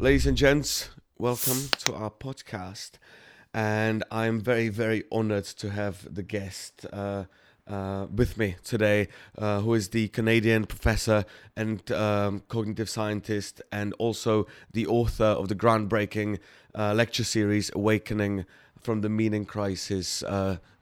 Ladies and gents, welcome to our podcast. And I'm very, very honored to have the guest uh, uh, with me today, uh, who is the Canadian professor and um, cognitive scientist, and also the author of the groundbreaking uh, lecture series Awakening from the Meaning Crisis.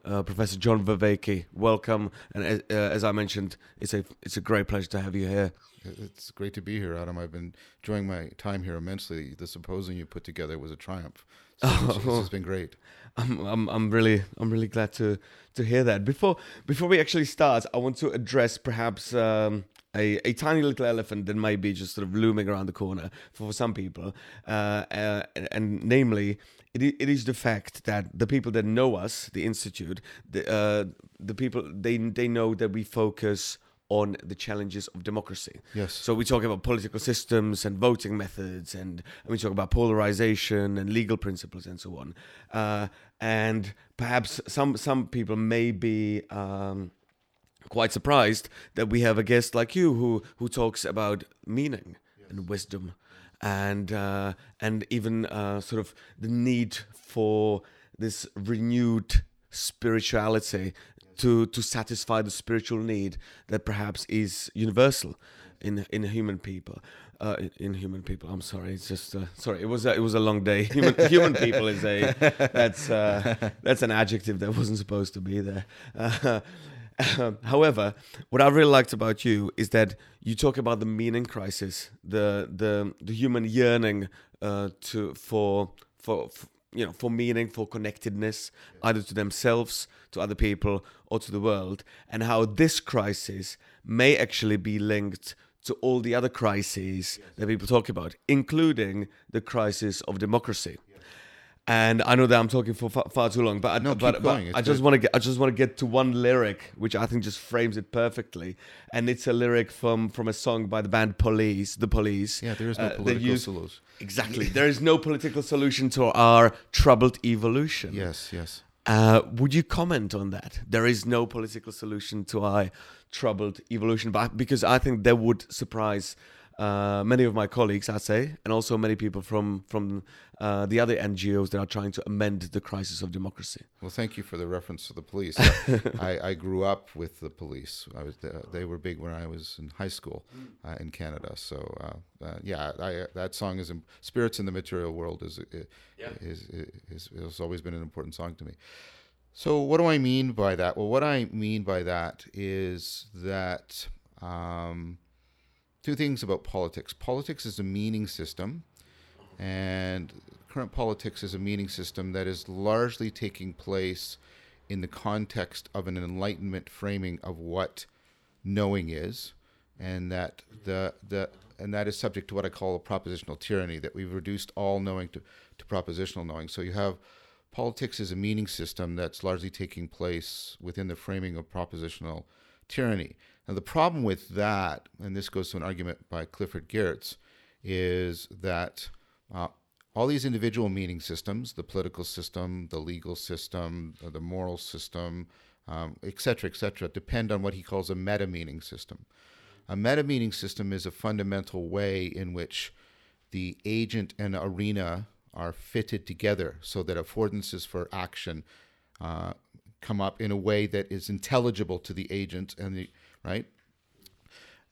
Uh, uh, Professor John Vervaeke, welcome, and uh, as I mentioned, it's a it's a great pleasure to have you here. It's great to be here, Adam. I've been enjoying my time here immensely. The symposium you put together was a triumph. So this has been great. I'm, I'm, I'm really, I'm really glad to to hear that. Before before we actually start, I want to address perhaps um, a, a tiny little elephant that might be just sort of looming around the corner for some people, uh, uh, and namely, it, it is the fact that the people that know us, the institute, the uh, the people they they know that we focus on the challenges of democracy. Yes. So we talk about political systems and voting methods, and, and we talk about polarization and legal principles and so on. Uh, and perhaps some some people may be. Um, quite surprised that we have a guest like you who who talks about meaning yes. and wisdom and uh, and even uh, sort of the need for this renewed spirituality to to satisfy the spiritual need that perhaps is universal in in human people. Uh, in human people, I'm sorry. It's just uh, sorry. It was a, it was a long day. Human human people is a that's uh, that's an adjective that wasn't supposed to be there. Uh, however, what I really liked about you is that you talk about the meaning crisis, the the the human yearning uh, to for for, for you know for meaning for connectedness either to themselves to other people or to the world and how this crisis may actually be linked to all the other crises that people talk about including the crisis of democracy. And I know that I'm talking for far, far too long, but I, no, but, but I just want to get I just want to get to one lyric, which I think just frames it perfectly, and it's a lyric from from a song by the band Police, the Police. Yeah, there is no uh, political use, solution. Exactly, there is no political solution to our troubled evolution. Yes, yes. Uh, would you comment on that? There is no political solution to our troubled evolution, but because I think that would surprise uh, many of my colleagues, I'd say, and also many people from from uh, the other NGOs that are trying to amend the crisis of democracy. Well, thank you for the reference to the police. I, I, grew up with the police. I was they were big when I was in high school uh, in Canada. So uh, uh, yeah, I, that song is "Spirits in the Material World" is, yeah. is, is, is has always been an important song to me. So what do I mean by that? Well, what I mean by that is that. Um, two things about politics. Politics is a meaning system, and current politics is a meaning system that is largely taking place in the context of an enlightenment framing of what knowing is, and that the the and that is subject to what I call a propositional tyranny. That we've reduced all knowing to, to propositional knowing. So you have politics is a meaning system that's largely taking place within the framing of propositional tyranny. Now, the problem with that, and this goes to an argument by Clifford Geertz, is that uh, all these individual meaning systems, the political system, the legal system, uh, the moral system, um, et cetera, et cetera, depend on what he calls a meta meaning system. A meta meaning system is a fundamental way in which the agent and arena are fitted together so that affordances for action uh, come up in a way that is intelligible to the agent and the right?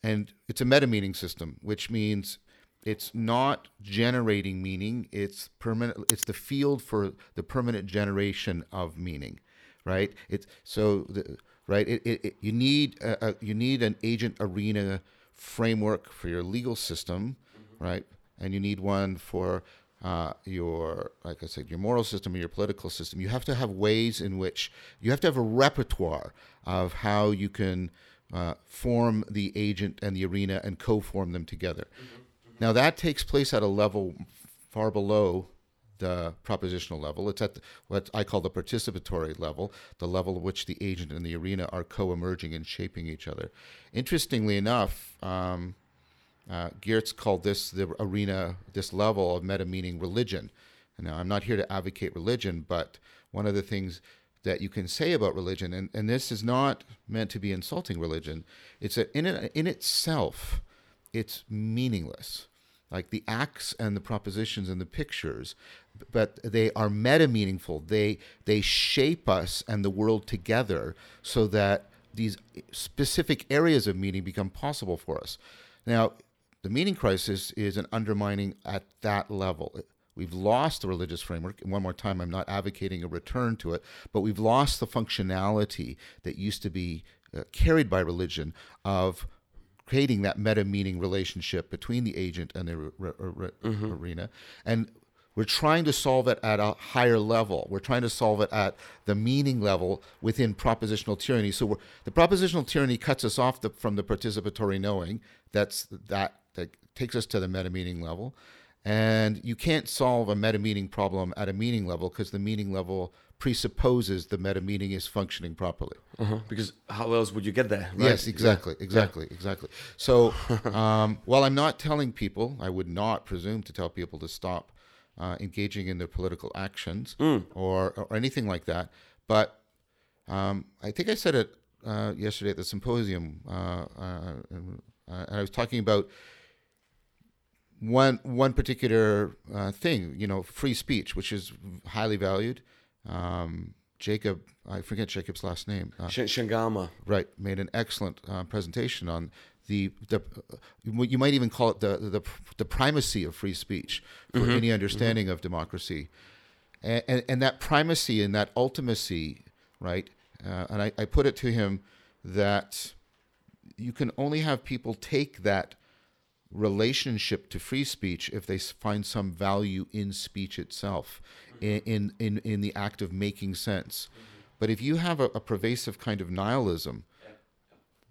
And it's a meta meaning system, which means it's not generating meaning. It's permanent. It's the field for the permanent generation of meaning, right? It's so the, right. It, it, it, you need a, a, you need an agent arena framework for your legal system, right? And you need one for uh, your, like I said, your moral system or your political system. You have to have ways in which you have to have a repertoire of how you can uh, form the agent and the arena and co-form them together. Mm-hmm. Now that takes place at a level far below the propositional level. It's at the, what I call the participatory level, the level at which the agent and the arena are co-emerging and shaping each other. Interestingly enough, um, uh, Geertz called this the arena, this level of meta meaning religion. Now, I'm not here to advocate religion, but one of the things that you can say about religion, and, and this is not meant to be insulting religion. It's a, in it, in itself, it's meaningless. like the acts and the propositions and the pictures, but they are meta meaningful. They they shape us and the world together so that these specific areas of meaning become possible for us. Now, the meaning crisis is an undermining at that level. We've lost the religious framework. And one more time, I'm not advocating a return to it, but we've lost the functionality that used to be uh, carried by religion of creating that meta meaning relationship between the agent and the re- re- mm-hmm. arena. And we're trying to solve it at a higher level. We're trying to solve it at the meaning level within propositional tyranny. So the propositional tyranny cuts us off the, from the participatory knowing. That's that that takes us to the meta meaning level. And you can't solve a meta meaning problem at a meaning level because the meaning level presupposes the meta meaning is functioning properly. Uh-huh. Because how else would you get there? Right? Yes, exactly, yeah. exactly, yeah. exactly. So um, while I'm not telling people, I would not presume to tell people to stop uh, engaging in their political actions mm. or, or anything like that. But um, I think I said it uh, yesterday at the symposium, uh, uh and I was talking about one one particular uh, thing, you know, free speech, which is highly valued. Um, Jacob, I forget Jacob's last name. Uh, Mchangama. Right, made an excellent uh, presentation on the the uh, you might even call it the the, the primacy of free speech for mm-hmm. any understanding mm-hmm. of democracy, and, and, and that primacy and that ultimacy, right? Uh, and I, I put it to him that you can only have people take that relationship to free speech if they find some value in speech itself, in mm-hmm. in in, in the act of making sense. Mm-hmm. But if you have a, a pervasive kind of nihilism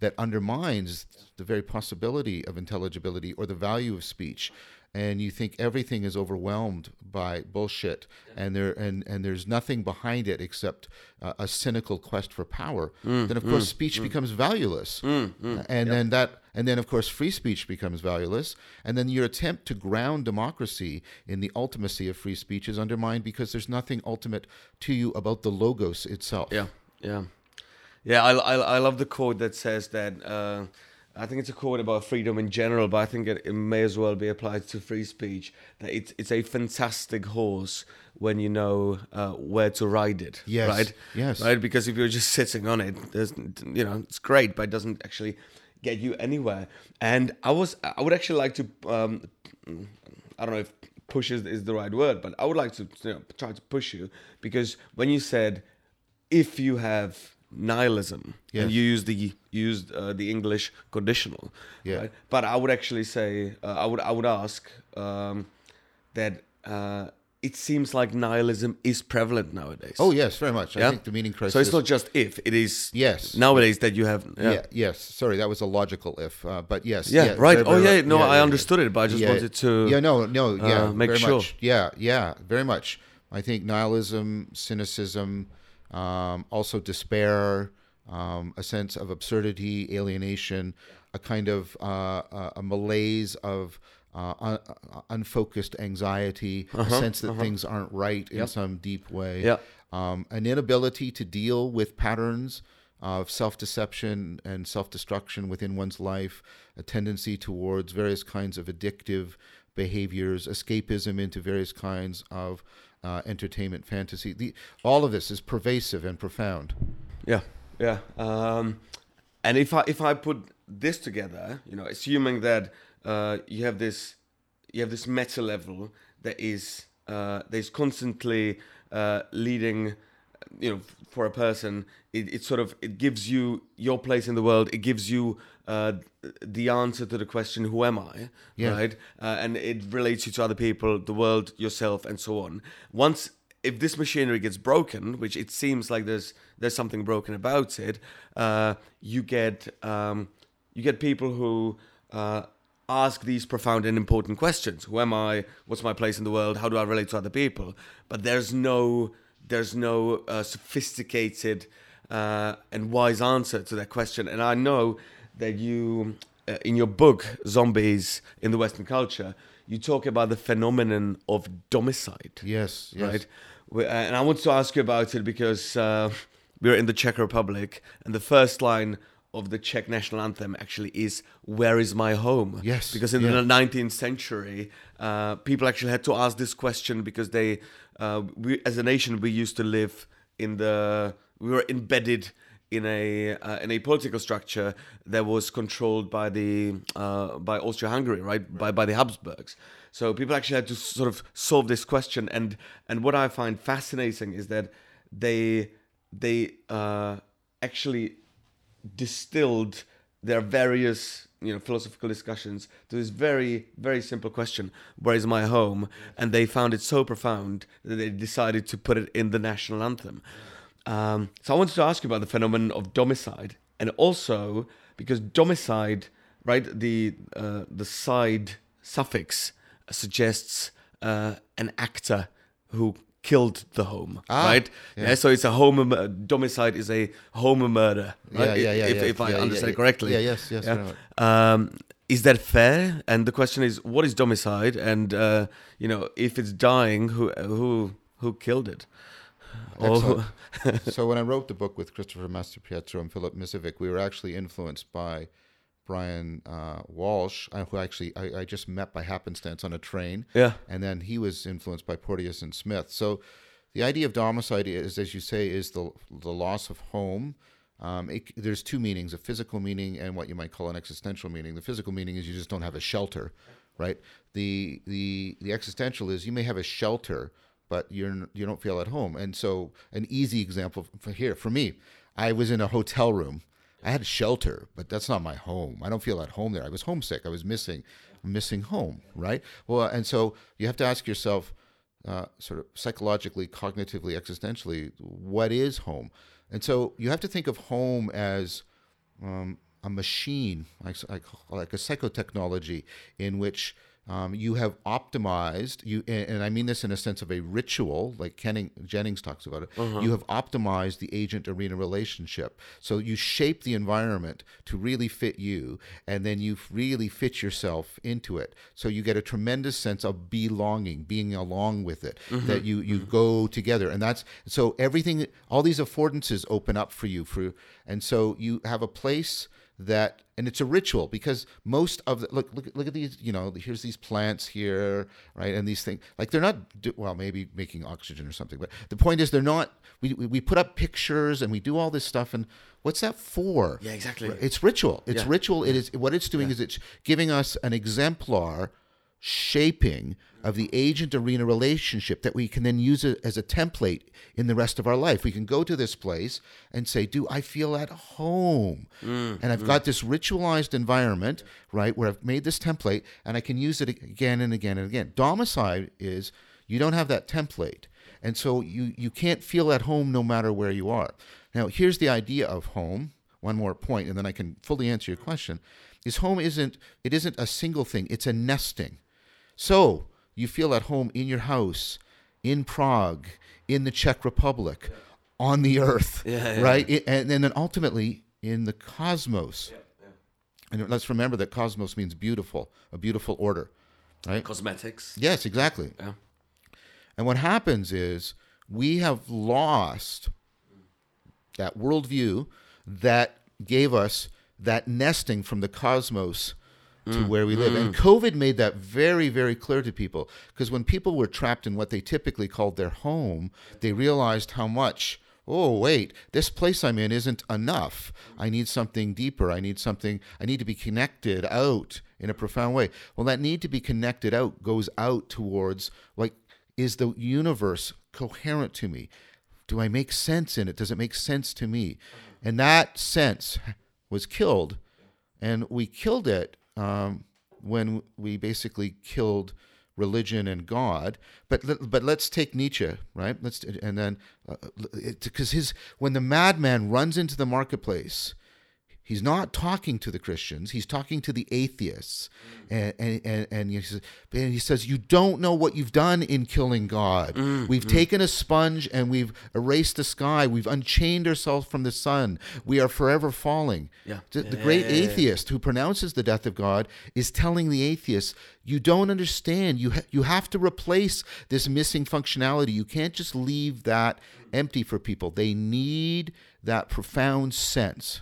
that undermines the very possibility of intelligibility or the value of speech, and you think everything is overwhelmed by bullshit and there and and there's nothing behind it except uh, a cynical quest for power mm, then of course mm, speech mm. becomes valueless mm, mm. and yep. then that and then of course free speech becomes valueless and then your attempt to ground democracy in the ultimacy of free speech is undermined because there's nothing ultimate to you about the logos itself yeah yeah yeah i i, I love the quote that says that uh, I think it's a quote about freedom in general, but I think it, it, may as well be applied to free speech. That it's it's a fantastic horse when you know uh, where to ride it. Yes. Right. Yes. Right. Because if you're just sitting on it, there's you know it's great, but it doesn't actually get you anywhere. And I was I would actually like to um, I don't know if push is, is the right word, but I would like to you know, try to push you because when you said if you have nihilism. And you use the used uh, the English conditional. Yeah. Right? But I would actually say uh, I would I would ask um, that uh, it seems like nihilism is prevalent nowadays. Oh yes, very much. Yeah? I think the meaning crisis. So it's not just if it is. Yes. Nowadays that you have. Yeah. yeah yes. Sorry, that was a logical if. Uh, but yes. Yeah. yeah right. Very, oh yeah. No, I understood it, but I just wanted to. Yeah. No. No. Uh, yeah. make very sure. Much. Yeah. Yeah. Very much. I think nihilism, cynicism um, also despair, um, a sense of absurdity, alienation, a kind of uh, a malaise of uh, un- uh, unfocused anxiety, uh-huh, a sense that uh-huh. things aren't right in some deep way, yep. um, an inability to deal with patterns of self deception and self destruction within one's life, a tendency towards various kinds of addictive behaviors, escapism into various kinds of uh, entertainment, fantasy. The, all of this is pervasive and profound. Yeah, yeah. Um, and if I if I put this together, you know, assuming that uh, you have this you have this meta level that is uh, that is constantly uh, leading you know for a person it, it sort of it gives you your place in the world. It gives you uh, the answer to the question who am i? Yeah. right? Uh, and it relates you to other people the world yourself and so on. Once if this machinery gets broken which it seems like there's there's something broken about it uh, you get um, you get people who uh, ask these profound and important questions. Who am i? What's my place in the world? How do i relate to other people? But there's no there's no uh, sophisticated uh, and wise answer to that question. And I know that you, uh, in your book, Zombies in the Western Culture, you talk about the phenomenon of domicide. Yes, yes. Right? Uh, and I want to ask you about it because uh, we're in the Czech Republic, and the first line of the Czech national anthem actually is "Where is my home?" Yes, because in yeah. the 19th century, uh, people actually had to ask this question because they, uh, we as a nation, we used to live in the, we were embedded in a uh, in a political structure that was controlled by the uh, by Austria-Hungary, right? By by the Habsburgs. So people actually had to sort of solve this question, and and what I find fascinating is that they they uh, actually distilled their various you know philosophical discussions to this very very simple question where is my home? And they found it so profound that they decided to put it in the national anthem. Um, so i wanted to ask you about the phenomenon of domicide and also because domicide right the uh, the side suffix suggests uh, an actor who killed the home, Ah, right? yeah. So it's a home mur- domicide is a home murder, right? Yeah, yeah, yeah. If, yeah, if I yeah, understand yeah, it correctly. Yeah, yes, yes. Yeah. right. Um, is that fair? And the question is, what is domicide? And uh, you know, if it's dying, who who who killed it? Or so when I wrote the book with Christopher Mastropietro and Filip Miscevic, we were actually influenced by Brian uh, Walsh, uh, who actually I, I just met by happenstance on a train. yeah, and then he was influenced by Porteous and Smith. So the idea of domicide is, as you say, is the the loss of home. Um, it, there's two meanings: a physical meaning and what you might call an existential meaning. The physical meaning is you just don't have a shelter, right? The the the existential is you may have a shelter, but you're you don't feel at home. And so, an easy example for here for me, I was in a hotel room. I had shelter, but that's not my home. I don't feel at home there. I was homesick. I was missing, missing home, right? Well, and so you have to ask yourself, uh, sort of psychologically, cognitively, existentially, what is home? And so you have to think of home as um, a machine, like, like, like a psychotechnology, in which um, you have optimized you, and, and I mean this in a sense of a ritual, like Kenning, Jennings talks about it. Uh-huh. You have optimized the agent arena relationship, so you shape the environment to really fit you, and then you really fit yourself into it. So you get a tremendous sense of belonging, being along with it, mm-hmm. that you you mm-hmm. go together, and that's so everything, all these affordances open up for you for, and so you have a place that and it's a ritual because most of the look look look at these you know here's these plants here right and these things like they're not do, well maybe making oxygen or something but the point is they're not we, we put up pictures and we do all this stuff and what's that for? Yeah, exactly. it's ritual. It's Yeah. ritual. It is what it's doing is it's giving us an exemplar shaping of the agent arena relationship that we can then use it as a template in the rest of our life. We can go to this place and say, Do I feel at home? Mm, and I've mm. got this ritualized environment, right, where I've made this template and I can use it again and again and again. Domicide is you don't have that template. And so you, you can't feel at home no matter where you are. Now, here's the idea of home. One more point, and then I can fully answer your question. Is home isn't it isn't a single thing, it's a nesting. So you feel at home in your house, in Prague, in the Czech Republic, on the earth, Yeah, yeah, right? It- and, and then ultimately in the cosmos. And let's remember that cosmos means beautiful, a beautiful order, right? cosmetics. Yes, exactly. Yeah. And what happens is we have lost that worldview that gave us that nesting from the cosmos to mm, where we live. And mm. COVID made that very, very clear to people because when people were trapped in what they typically called their home, they realized how much. Oh, wait, this place I'm in isn't enough. I need something deeper. I need something, I need to be connected out in a profound way. Well, that need to be connected out goes out towards like, is the universe coherent to me? Do I make sense in it? Does it make sense to me? And that sense was killed. And we killed it um, when we basically killed religion and God. But but let's take Nietzsche, right? Let's and then because his when the madman runs into the marketplace, he's not talking to the Christians. He's talking to the atheists, mm. and and and, and he, says, and he says, "You don't know what you've done in killing God. Mm, we've mm. taken a sponge and we've erased the sky. We've unchained ourselves from the sun. We are forever falling." Yeah. The, the great yeah, yeah, yeah. atheist who pronounces the death of God is telling the atheist, "You don't understand. You ha- you have to replace this missing functionality. You can't just leave that empty for people. They need that profound sense."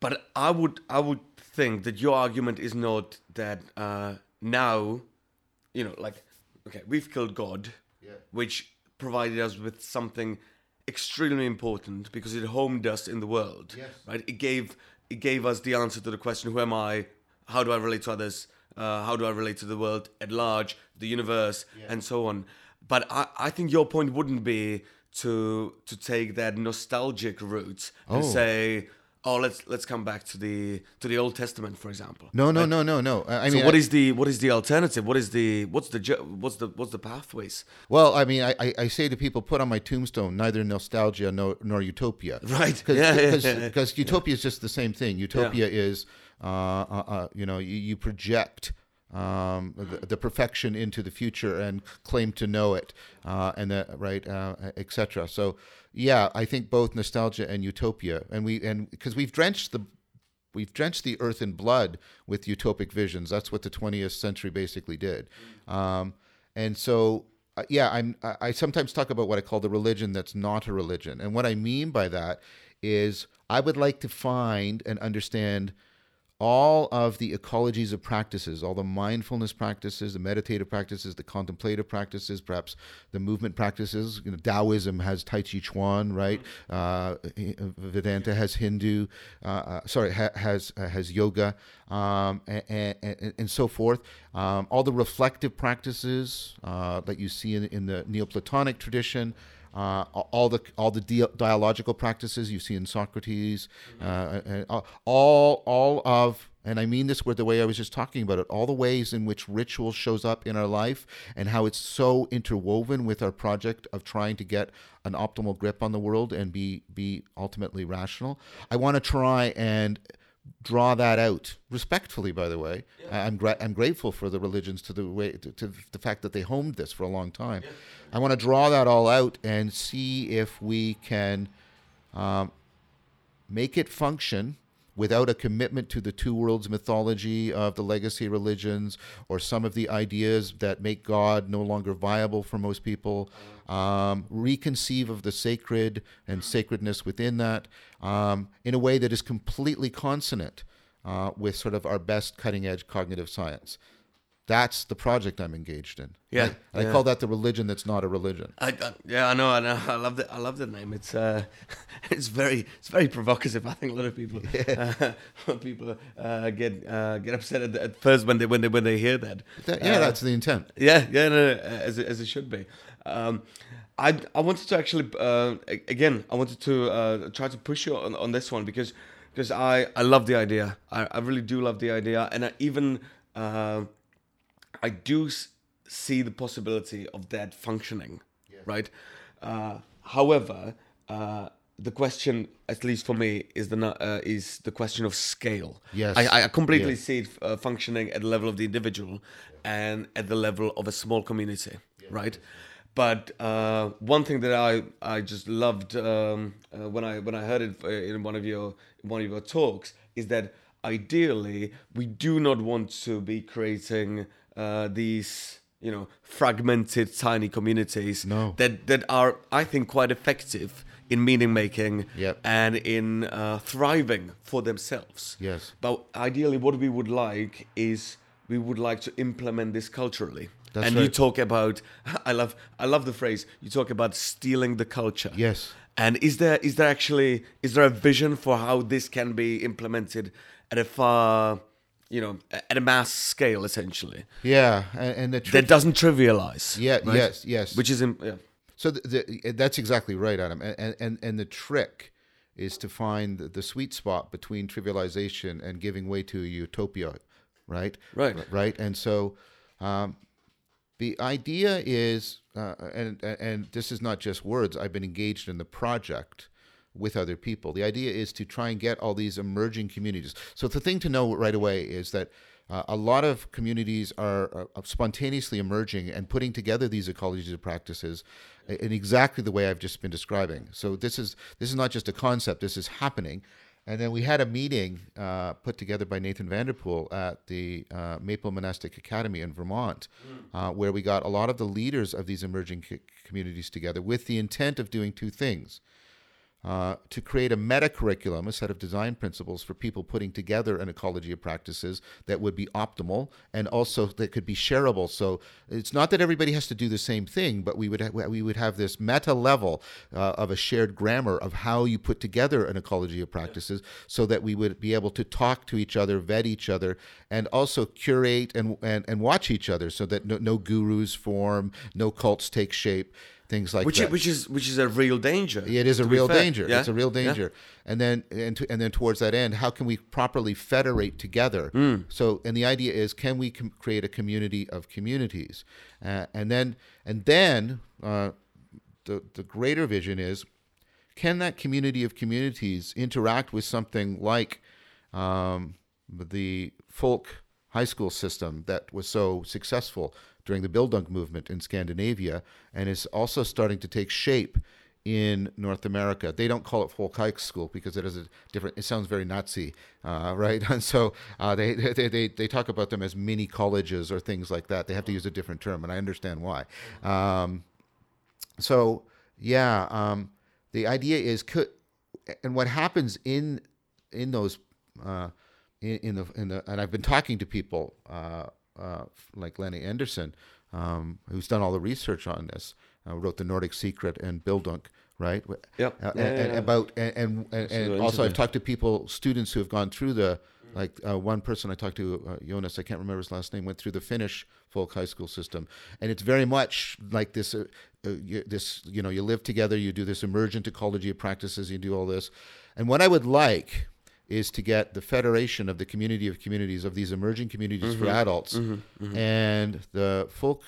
But I would I would think that your argument is not that uh, now, you know, like okay, we've killed God, Yeah. which provided us with something extremely important because it homed us in the world. Yes. Right? It gave it gave us the answer to the question: Who am I? How do I relate to others? Uh, how do I relate to the world at large, the universe, and so on? But I, I think your point wouldn't be to to take that nostalgic route and Oh. say, oh, let's let's come back to the to the Old Testament, for example. No, no, no, no, no. I I So mean, what I- is the what is the alternative? What is the what's the what's the what's the pathways? Well, I mean, I, I, say to people, put on my tombstone neither nostalgia nor, nor utopia. Right. Because Yeah, yeah, yeah, utopia is just the same thing. Utopia is, uh, uh, uh, you know, you, you project um, the, the perfection into the future and claim to know it, uh, and that right, uh, etc. So, yeah, I think both nostalgia and utopia, and we and because we've drenched the we've drenched the earth in blood with utopic visions. That's what the 20th century basically did. Um, and so, uh, yeah, I'm, I I sometimes talk about what I call the religion that's not a religion. And what I mean by that is I would like to find and understand all of the ecologies of practices, all the mindfulness practices, the meditative practices, the contemplative practices, perhaps the movement practices. You know, Taoism has Tai Chi Chuan, right? Uh, Vedanta has Hindu, uh, uh, sorry, ha- has uh, has yoga, um, and, and, and so forth. Um, all the reflective practices uh, that you see in, in the Neoplatonic tradition uh, all the all the dia- dialogical practices you see in Socrates, and uh, all all of and I mean this with the way I was just talking about it, all the ways in which ritual shows up in our life and how it's so interwoven with our project of trying to get an optimal grip on the world and be be ultimately rational. I want to try and draw that out respectfully by the way. I- i'm gra- i'm grateful for the religions to the way to, to the fact that they homed this for a long time. I want to draw that all out and see if we can um, make it function without a commitment to the two worlds mythology of the legacy religions or some of the ideas that make God no longer viable for most people. Um, reconceive of the sacred and sacredness within that um, in a way that is completely consonant uh, with sort of our best cutting edge cognitive science. That's the project I'm engaged in. Yeah, And I, yeah. call that the religion that's not a religion. I, I, yeah, I know, I know. I love the I love the name. It's uh, it's very it's very provocative. I think a lot of people uh, lot of people uh, get uh, get upset at, at first when they when they when they hear that. That- yeah, Uh, that's the intent. Yeah, yeah, no, no, as it, as it should be. Um, I I wanted to actually uh, again I wanted to uh, try to push you on, on this one because because I I love the idea. I, I really do love the idea, and I even uh, I do see the possibility of that functioning, right? Uh, however, uh, the question, at least for me, is the uh, is the question of scale. Yes. I, I completely see it uh, functioning at the level of the individual and at the level of a small community, right? But uh, one thing that I, I just loved um, uh, when I when I heard it uh, in one of your one of your talks is that ideally we do not want to be creating uh, these you know fragmented tiny communities No. that that are I think quite effective in meaning making Yep. and in uh, thriving for themselves. Yes. But ideally, what we would like is we would like to implement this culturally. That's and you talk about, I love, I love the phrase. You talk about stealing the culture. Yes. And is there, is there actually, is there a vision for how this can be implemented at a far, you know, at a mass scale, essentially, Yeah, and, and the that doesn't trivialize. Yeah, right? yes, yes. Which is, yeah. So the, the, that's exactly right, Adam. And, and and the trick is to find the, the sweet spot between trivialization and giving way to a utopia, right? Right. Right. And so, um, the idea is, uh, and and this is not just words. I've been engaged in the project with other people. The idea is to try and get all these emerging communities. So the thing to know right away is that uh, a lot of communities are uh, spontaneously emerging and putting together these ecologies of practices in exactly the way I've just been describing. So this is this is not just a concept. This is happening. And then we had a meeting uh, put together by Nathan Vanderpool at the uh, Maple Monastic Academy in Vermont, uh, where we got a lot of the leaders of these emerging co- communities together with the intent of doing two things. Uh, to create a meta curriculum, a set of design principles for people putting together an ecology of practices that would be optimal and also that could be shareable. So it's not that everybody has to do the same thing, but we would ha- we would have this meta level uh, of a shared grammar of how you put together an ecology of practices, so that we would be able to talk to each other, vet each other, and also curate and and, and watch each other, so that no, no gurus form, no cults take shape things like which that. Is, which is which is a real danger. It is a real danger. Yeah? It's a real Yeah. danger. And then and, to, and then towards that end, how can we properly federate together? Hmm. So and the idea is, can we com- create a community of communities? Uh, and then and then uh, the the greater vision is, can that community of communities interact with something like um, the folk high school system that was so successful during the Bildung movement in Scandinavia and is also starting to take shape in North America. They don't call it school because it is a different. It sounds very Nazi, uh, right? And so uh, they, they they they talk about them as mini colleges or things like that. They have to use a different term, and I understand why. Um, so yeah, um, the idea is could and what happens in in those uh, in, in the in the and I've been talking to people uh, like Lene Andersen, um, who's done all the research on this, uh, wrote the Nordic Secret and Bildung, right? Yep. Uh, Yeah, and, yeah, and yeah. about and and, and, and also I've talked to people, students who have gone through the like uh, one person I talked to, uh, Jonas, I can't remember his last name, went through the Finnish folk high school system, and it's very much like this. Uh, uh, you, this you know, you live together, you do this emergent ecology of practices, you do all this, and what I would like is to get the federation of the community of communities of these emerging communities for adults and the folk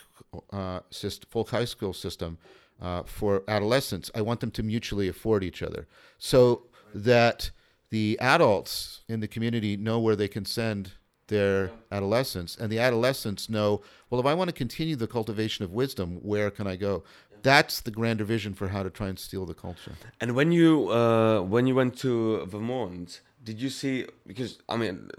uh, system, folk high school system uh, for adolescents. I want them to mutually afford each other so that the adults in the community know where they can send their adolescents, and the adolescents know, well, if I want to continue the cultivation of wisdom, where can I go? That's the grander vision for how to try and steal the culture. And when you uh, when you went to Vermont, did you see because I mean,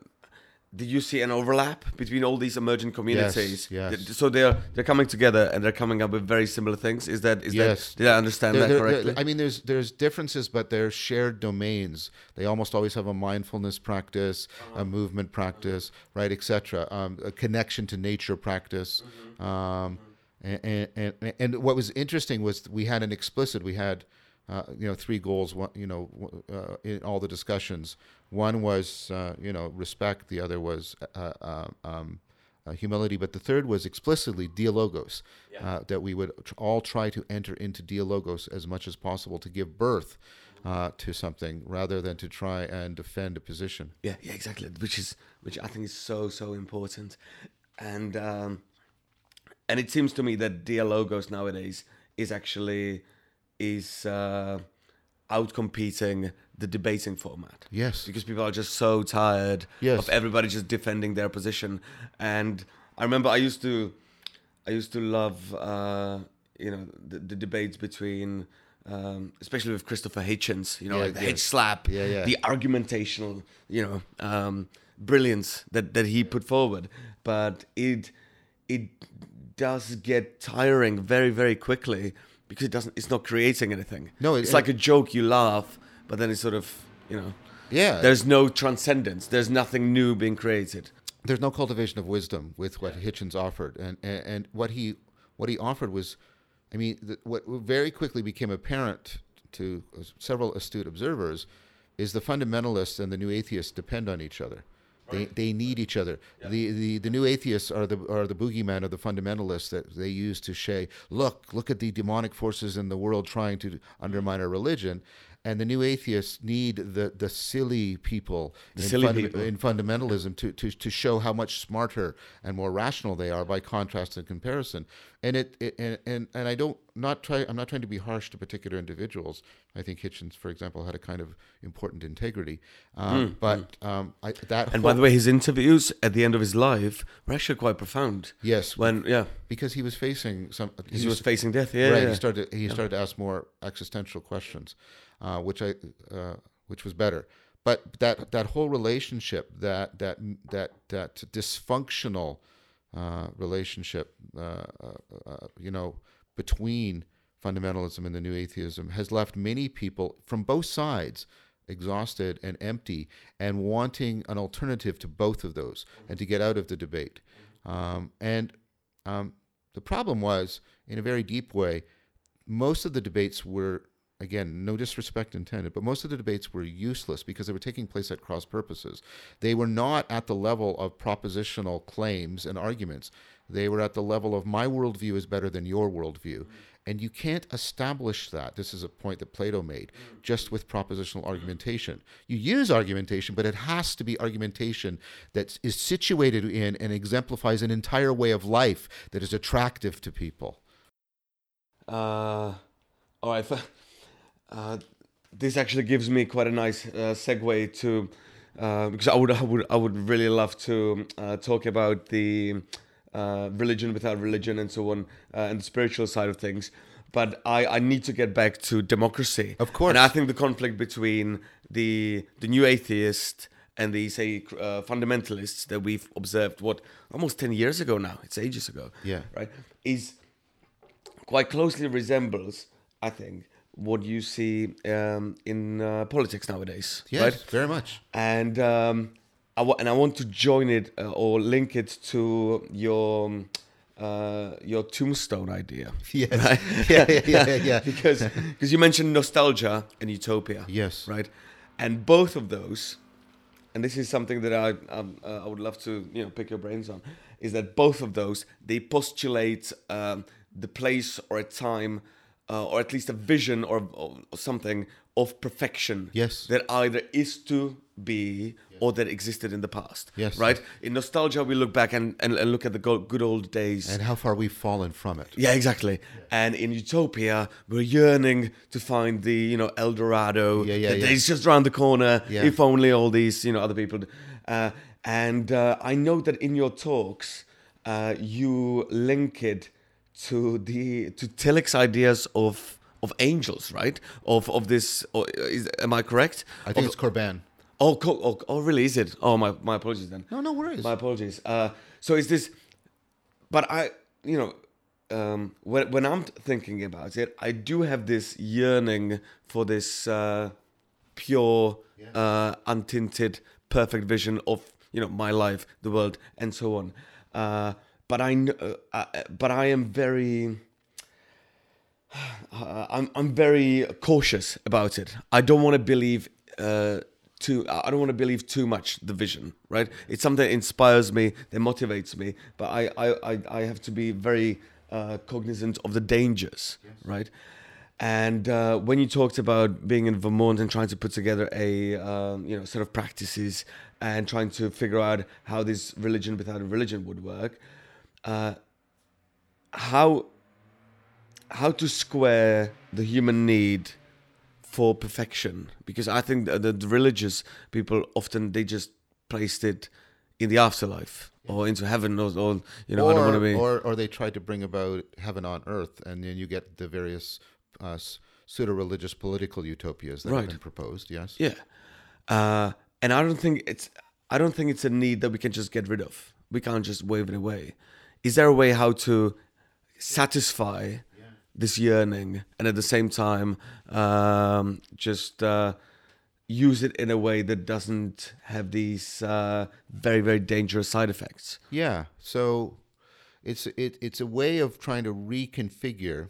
did you see an overlap between all these emergent communities? yes. Did- So they're they're coming together and they're coming up with very similar things. Is that is Yes. that did I understand There- that there- correctly? I mean, there's there's differences, but they're shared domains. They almost always have a mindfulness practice, a movement practice, right, etc. Um, a connection to nature practice. Um, and, and, and and what was interesting was we had an explicit. We had. Uh, you know, three goals. One, you know, uh, in all the discussions. One was, uh, you know, respect. The other was uh, uh, um, uh, humility, but the third was explicitly dialogos, uh, that we would tr- all try to enter into dialogos as much as possible to give birth uh, to something rather than to try and defend a position. Yeah, yeah, exactly. Which is which I think is so so important, and um, and it seems to me that Dialogos nowadays is actually is uh, outcompeting the debating format. Yes. because people are just so tired Yes. of everybody just defending their position. And I remember I used to, I used to love, uh, you know, the, the debates between, um, especially with Christopher Hitchens, you know, Yeah, like the yeah. Hitch slap, Yeah, yeah. the argumentational, you know, um, brilliance that, that he put forward. But it, it does get tiring very, very quickly because it doesn't, it's not creating anything. No, it- it's like a joke, you laugh, but then it's sort of, you know, Yeah. there's no transcendence. There's nothing new being created. there's no cultivation of wisdom with what Hitchens offered, and, and and what he what he offered was, I mean, the, what very quickly became apparent to several astute observers is the fundamentalists and the new atheists depend on each other. They, they need each other. The, the the new atheists are the are the boogeyman of the fundamentalists that they use to say, look, look at the demonic forces in the world trying to undermine our religion. And the new atheists need the, the silly people, in, silly people. in fundamentalism to, to, to show how much smarter and more rational they are by contrast and comparison. And it, it and, and, and I don't not try I'm not trying to be harsh to particular individuals. I think Hitchens, for example, had a kind of important integrity. Um, but um, I, that And whole- by the way, his interviews at the end of his life were actually quite profound. yes, When yeah, because he was facing some he was facing death. Yeah, right. yeah. He started he started to ask more existential questions, uh, which I uh, which was better. But that that whole relationship, that that that that dysfunctional uh, relationship, uh, uh, you know, between fundamentalism and the new atheism has left many people from both sides exhausted and empty and wanting an alternative to both of those and to get out of the debate. Um, and um, the problem was, in a very deep way, most of the debates were, again, no disrespect intended, but most of the debates were useless because they were taking place at cross purposes. They were not at the level of propositional claims and arguments. They were at the level of my worldview is better than your worldview. And you can't establish that. This is a point that Plato made, just with propositional argumentation. You use argumentation, but it has to be argumentation that is situated in and exemplifies an entire way of life that is attractive to people. Uh, all right. Uh, this actually gives me quite a nice uh, segue to uh, because I would I would I would really love to uh, talk about the uh, religion without religion and so on uh, and the spiritual side of things. But I, I need to get back to democracy. Of course. And I think the conflict between the the new atheist and the say uh, fundamentalists that we've observed what almost 10 years ago now it's ages ago Yeah. right is quite closely resembles i think what you see um, in uh, politics nowadays Yes, right very much. and um, I and I want to join it uh, or link it to your um, uh, your tombstone idea. Yes. Yeah, yeah, yeah, yeah, yeah. because because you mentioned nostalgia and utopia. Yes. Right. And both of those, and this is something that I um, uh, I would love to you know pick your brains on, is that both of those they postulate um, the place or a time. Uh, or at least a vision or, or something of perfection Yes. that either is to be or that existed in the past. Yes. Right? In nostalgia, we look back and, and, and look at the good old days. And how far we've fallen from it. yeah, exactly. And in utopia, we're yearning to find the, you know, El Dorado. Yeah, yeah, yeah. is just around the corner. Yeah. If only all these, you know, other people. Uh, and uh, I know that in your talks, uh, you link it to the to Tillich's ideas of of angels, right? Of of this. Or is, am I correct? I think Of- it's Corbin. Oh, co- oh, oh, really? Is it? Oh, my, my apologies then. No, no worries. My apologies. Uh, so is this? But I, you know, um, when when I'm thinking about it, I do have this yearning for this uh, pure, uh, untinted, perfect vision of you know my life, the world, and so on. But I, uh, but I am very. Uh, I'm I'm very cautious about it. I don't want to believe uh, too. I don't want to believe too much the vision. Right? It's something that inspires me, that motivates me. But I I, I, I have to be very uh, cognizant of the dangers. Right? And uh, when you talked about being in Vermont and trying to put together a um, you know set of practices and trying to figure out how this religion without a religion would work, uh, how how to square the human need for perfection because i think that the, religious people often they just placed it in the afterlife or into heaven or, or you know or, i don't want to be or, or they tried to bring about heaven on earth, and then you get the various uh, pseudo religious political utopias that Right. have been proposed. Yes. yeah uh, and i don't think it's i don't think it's a need that we can just get rid of we can't just wave it away is there a way how to satisfy this yearning and at the same time um, just uh, use it in a way that doesn't have these uh, very very dangerous side effects Yeah. So it's it, it's a way of trying to reconfigure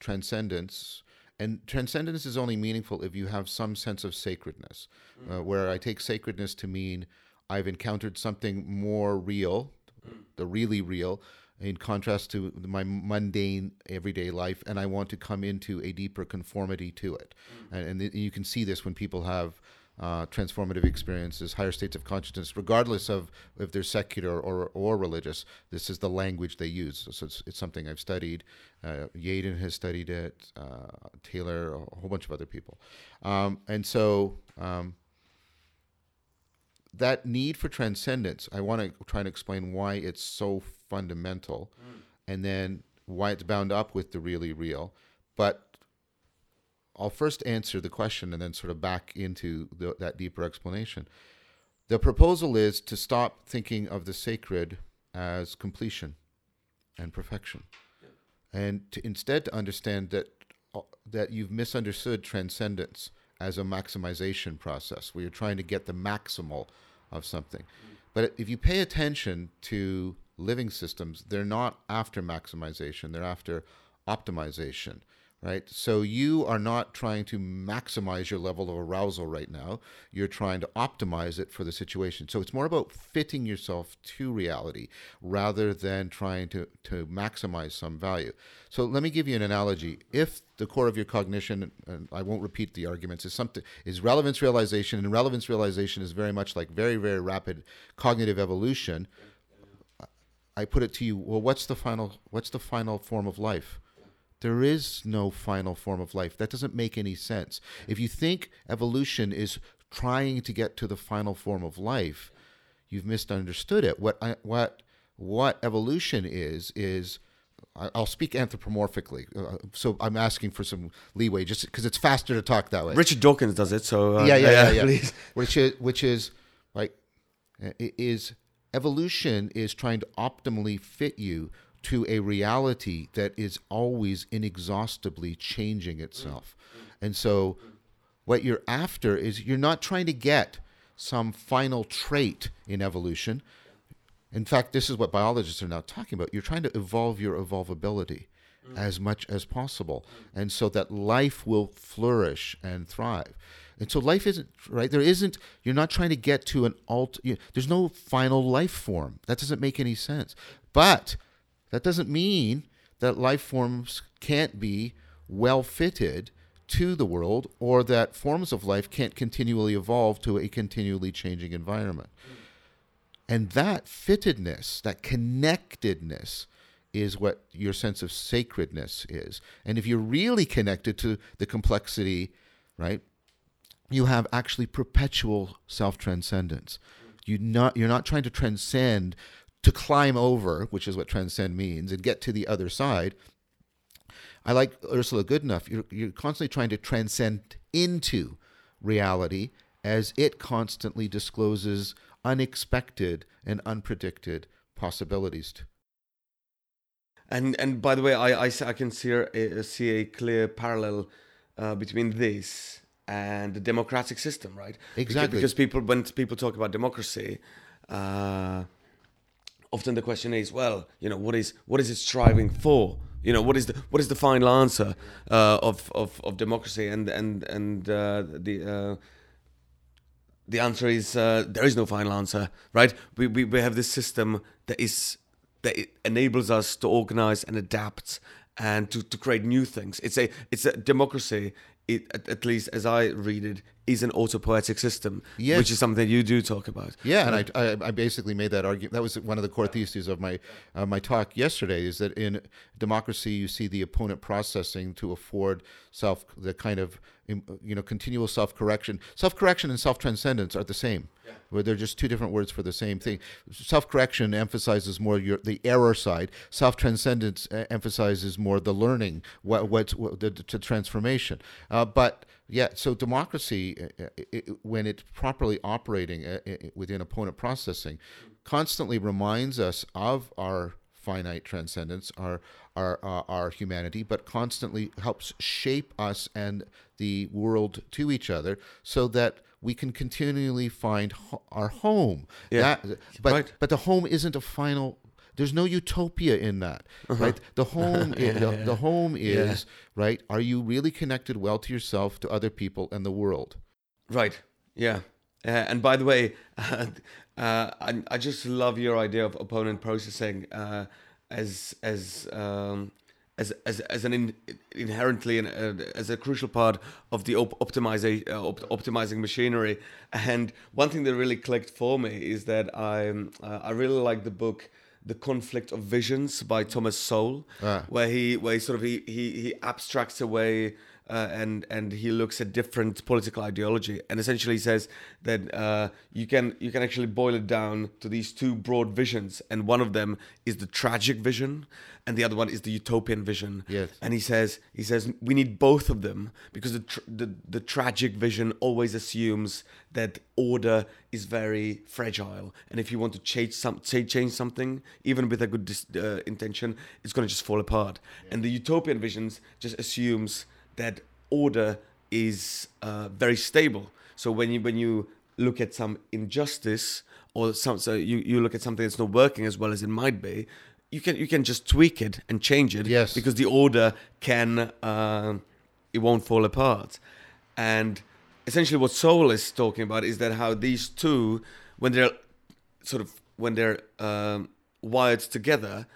transcendence. And transcendence is only meaningful if you have some sense of sacredness, uh, where I take sacredness to mean I've encountered something more real, the really real, in contrast to my mundane everyday life, and I want to come into a deeper conformity to it. And, and th- you can see this when people have uh, transformative experiences, higher states of consciousness, regardless of if they're secular or, or religious. This is the language they use. So it's, it's something I've studied. Uh, Yaden has studied it, uh, Taylor, a whole bunch of other people. Um, and so um, that need for transcendence, I want to try and explain why it's so fundamental and then why it's bound up with the really real. But I'll first answer the question and then sort of back into the, that deeper explanation. The proposal is to stop thinking of the sacred as completion and perfection. and to instead to understand that uh, that you've misunderstood transcendence as a maximization process where you're trying to get the maximal of something. But if you pay attention to living systems, they're not after maximization, they're after optimization right? So you are not trying to maximize your level of arousal right now. You're trying to optimize it for the situation. So it's more about fitting yourself to reality rather than trying to, to maximize some value. So let me give you an analogy. If the core of your cognition, and I won't repeat the arguments, is something is relevance realization, and relevance realization is very much like very, very rapid cognitive evolution. I put it to you, well, what's the final what's the final form of life? There is no final form of life. That doesn't make any sense. If you think evolution is trying to get to the final form of life, you've misunderstood it. What I, what what evolution is is I'll speak anthropomorphically, uh, so I'm asking for some leeway, just because it's faster to talk that way. Richard Dawkins does it, so uh, yeah, yeah, yeah, yeah. which is which is like is evolution is trying to optimally fit you to a reality that is always inexhaustibly changing itself. And so, what you're after is you're not trying to get some final trait in evolution. In fact, this is what biologists are now talking about. You're trying to evolve your evolvability as much as possible, and so that life will flourish and thrive. And so life isn't right. There isn't. You're not trying to get to an alt. You know, there's no final life form. That doesn't make any sense. But that doesn't mean that life forms can't be well fitted to the world or that forms of life can't continually evolve to a continually changing environment. And that fittedness, that connectedness, is what your sense of sacredness is. And if you're really connected to the complexity, right, you have actually perpetual self transcendence. You not you're not trying to transcend to climb over, which is what transcend means, and get to the other side. I like Ursula Goodenough. You're, you're constantly trying to transcend into reality as it constantly discloses unexpected and unpredicted possibilities. And and by the way, I I, I can see a, see a clear parallel uh, between this and the democratic system, right? Exactly. Because, because people when people talk about democracy. Uh, often the question is, well, you know, what is what is it striving for? You know, what is the what is the final answer uh, of, of of democracy? And and and uh, the uh, the answer is uh, there is no final answer, right? We, we we have this system that is that enables us to organize and adapt and to, to create new things. It's a it's a democracy it, at, at, least as I read it, is an autopoietic system, yes. which is something you do talk about. Yeah, and I, I, I, basically made that argument. That was one of the core theses of my uh, my talk yesterday. Is that in democracy you see the opponent processing to afford self the kind of you know continual self correction. Self correction and self transcendence are the same. Yeah. Where they're just two different words for the same thing. Self correction emphasizes more your the error side. Self transcendence uh, emphasizes more the learning, what what's what, the, the transformation. Uh, but yeah, so democracy, uh, uh, it, when it's properly operating uh, within opponent processing, constantly reminds us of our finite transcendence, our our uh, our humanity, but constantly helps shape us and the world to each other, so that we can continually find ho- our home. Yeah, that, but right. but the home isn't a final there's no utopia in that, uh-huh. right? The home, is, the, the, home is yeah. right. Are you really connected well to yourself, to other people, and the world? Right. Yeah. Uh, and by the way, uh, I, I just love your idea of opponent processing uh, as as um, as as as an in, inherently an, uh, as a crucial part of the op- optimization uh, op- optimizing machinery. And one thing that really clicked for me is that I uh, I really like the book the conflict of visions by Thomas Sowell, ah. where he where he sort of he he, he abstracts away uh, and and he looks at different political ideology, and essentially says that uh, you can you can actually boil it down to these two broad visions, and one of them is the tragic vision, and the other one is the utopian vision. Yes. And he says he says we need both of them because the tr- the, the tragic vision always assumes that order is very fragile, and if you want to change some change something, even with a good dis- uh, intention, it's going to just fall apart. And the utopian visions just assumes that order is uh, very stable. So when you when you look at some injustice or some so you, you look at something that's not working as well as it might be, you can you can just tweak it and change it. Yes. Because the order can uh, it won't fall apart. And essentially what Sowell is talking about is that how these two, when they're sort of when they're um, wired together,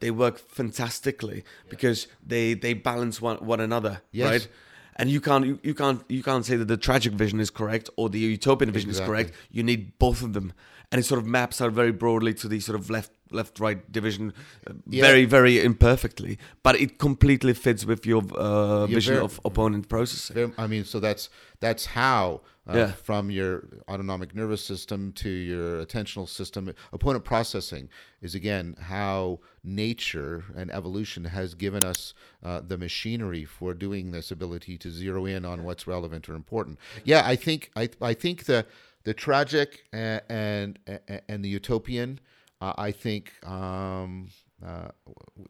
they work fantastically because they they balance one one another, Yes. right? And you can't you, you can't you can't say that the tragic vision is correct or the utopian vision Exactly. is correct. You need both of them, and it sort of maps out very broadly to the sort of left left right division, uh, Yeah. very very imperfectly, but it completely fits with your uh, vision very- of opponent processing. Very- I mean, so that's that's how uh, Yeah. from your autonomic nervous system to your attentional system, opponent processing is again how nature and evolution has given us uh, the machinery for doing this ability to zero in on what's relevant or important. Yeah, I think I I think the the tragic and and, and the utopian. Uh, I think um, uh,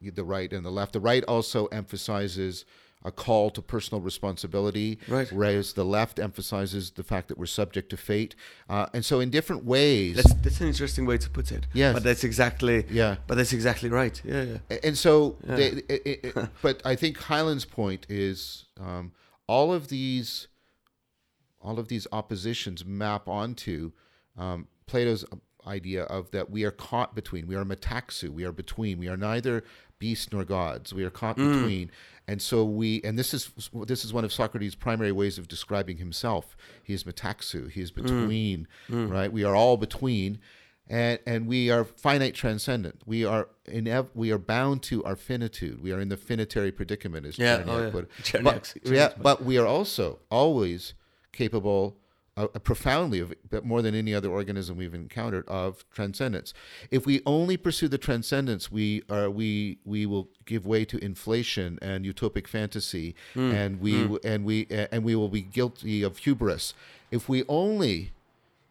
the right and the left. The right also emphasizes a call to personal responsibility, Right. whereas the left emphasizes the fact that we're subject to fate. Uh, and so, in different ways, That's that's an interesting way to put it. Yes. but that's exactly Yeah. But that's exactly right. Yeah, yeah. and so, they, it, it, it- but I think Hyland's point is um, all of these, all of these oppositions map onto um, Plato's idea of that we are caught between. We are metaxu. We are between. We are neither beast nor gods. We are caught between. And so we, and this is this is one of Socrates' primary ways of describing himself. He is metaxu. He is between. Right. We are all between and and we are finite transcendent. We are inev- we are bound to our finitude. We are in the finitary predicament, as Yeah, oh, yeah. put it. But, yeah, but we are also always capable, uh, profoundly, of, but more than any other organism we've encountered, of transcendence. If we only pursue the transcendence, we are we we will give way to inflation and utopic fantasy, Hmm. and we and we and we will be guilty of hubris. If we only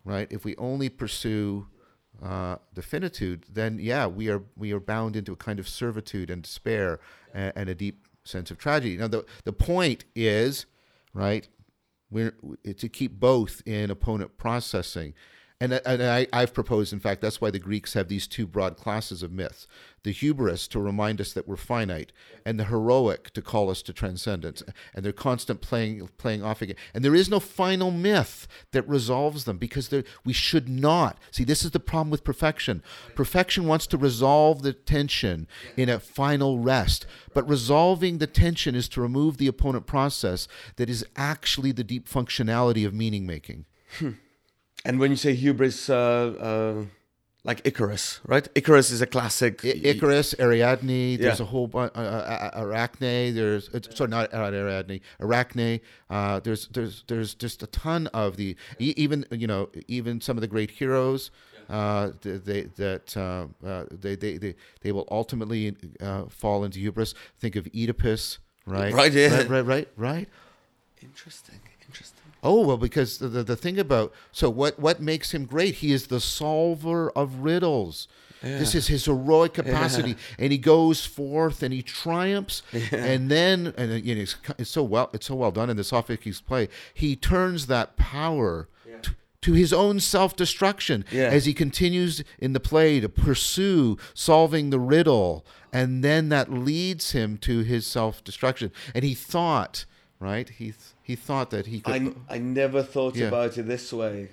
right? If we only pursue uh, the finitude, then yeah, we are we are bound into a kind of servitude and despair and, and a deep sense of tragedy. Now the the point is, right? We're to keep both in opponent processing. And, uh, and I, I've proposed, in fact, that's why the Greeks have these two broad classes of myths the hubris to remind us that we're finite, and the heroic to call us to transcendence. And they're constant playing, playing off again. And there is no final myth that resolves them because we should not. See, this is the problem with perfection. Perfection wants to resolve the tension in a final rest, but resolving the tension is to remove the opponent process that is actually the deep functionality of meaning making. Hmm. And when you say hubris, uh, uh, like Icarus, right? Icarus is a classic. I- Icarus, Ariadne, there's Yeah. a whole bunch. Uh, uh, uh, Arachne, there's uh, sorry, not, not Ariadne, Arachne. Uh, there's there's there's just a ton of the even you know even some of the great heroes. Uh, they that uh, uh, they, they they they will ultimately uh, fall into hubris. Think of Oedipus, right? Right, yeah. right, right, right, right. Interesting. Oh well, because the, the the thing about so what what makes him great? He is the solver of riddles. This is his heroic capacity, and he goes forth and he triumphs, and then and you know, it's, it's so well it's so well done in the Sophocles play. He turns that power. To, to his own self-destruction Yeah. as he continues in the play to pursue solving the riddle and then that leads him to his self-destruction and he thought right he he thought that he could I, I never thought Yeah. about it this way.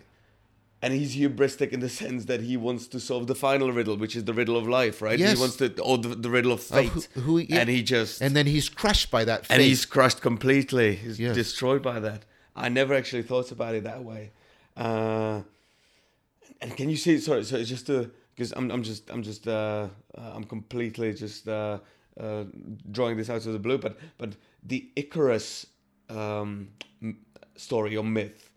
And he's hubristic in the sense that he wants to solve the final riddle, which is the riddle of life, right? Yes. He wants to, or the, the riddle of Of fate. who- who- yeah. And he just, and then he's crushed by that fate. and he's crushed completely. He's Yes. destroyed by that. I never actually thought about it that way. Uh, and can you see? Sorry, so it's just to because I'm I'm just I'm just uh, uh, I'm completely just uh, uh, drawing this out of the blue. But but the Icarus um, story or myth,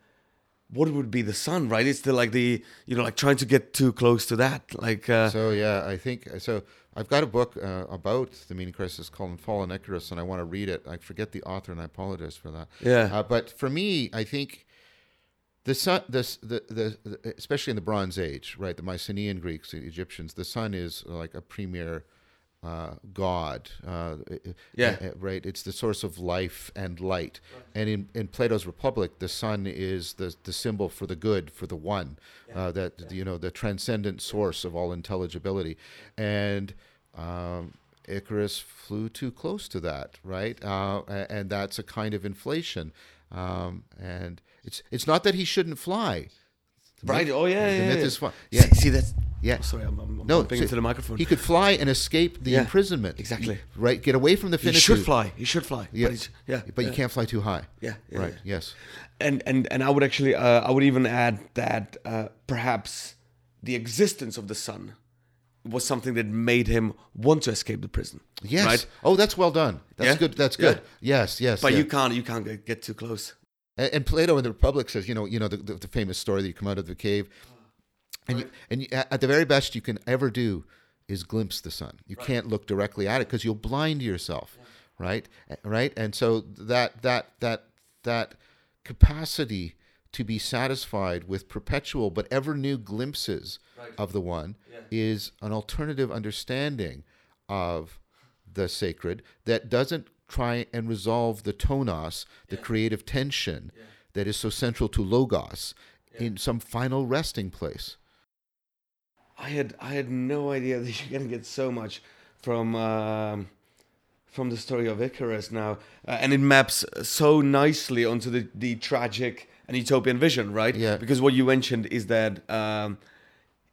what would be the sun, right? It's the like the you know like trying to get too close to that, like uh, So yeah, I think so. I've got a book uh, about the meaning crisis called "Fallen Icarus," and I want to read it. I forget the author, and I apologize for that. yeah, Uh, but for me, I think the sun, this, the, the, the, especially in the Bronze Age, right? The Mycenaean Greeks, the Egyptians, the sun is like a premier uh, god. Uh, Yeah. right. It's the source of life and light. And in, in Plato's Republic, the sun is the the symbol for the good, for the one, uh, that you know, the transcendent source of all intelligibility, and. Um, Icarus flew too close to that, right? Uh, and that's a kind of inflation. Um, and it's it's not that he shouldn't fly. Right. myth- Oh yeah, the yeah. myth yeah. is fun. Yeah, See, see that's yeah. oh, sorry, I'm, I'm, No, bumping so into the microphone. He could fly and escape the Yeah, imprisonment. exactly. Right. Get away from the He finitude. should fly. He should fly. Yeah. But, yeah. But yeah. you can't fly too high. Yeah. yeah right. Yes. And and and I would actually uh, I would even add that uh, perhaps the existence of the sun was something that made him want to escape the prison. Yes. Right. Oh, that's well done. That's good. That's good. Yes. Yes. But you can't you can't get, get too close. And, and Plato in the Republic says, you know, you know the, the, the famous story that you come out of the cave, and you, and you, at the very best you can ever do is glimpse the sun. You can't look directly at it because you'll blind yourself, right? Uh, Right? And so that that that that capacity to be satisfied with perpetual but ever new glimpses of the one is an alternative understanding of the sacred that doesn't try and resolve the tonos, the creative tension that is so central to logos in some final resting place. I had I had no idea that you're gonna get so much from um, from the story of Icarus now, uh, and it maps so nicely onto the the tragic and utopian vision, right? Yeah. Because what you mentioned is that um,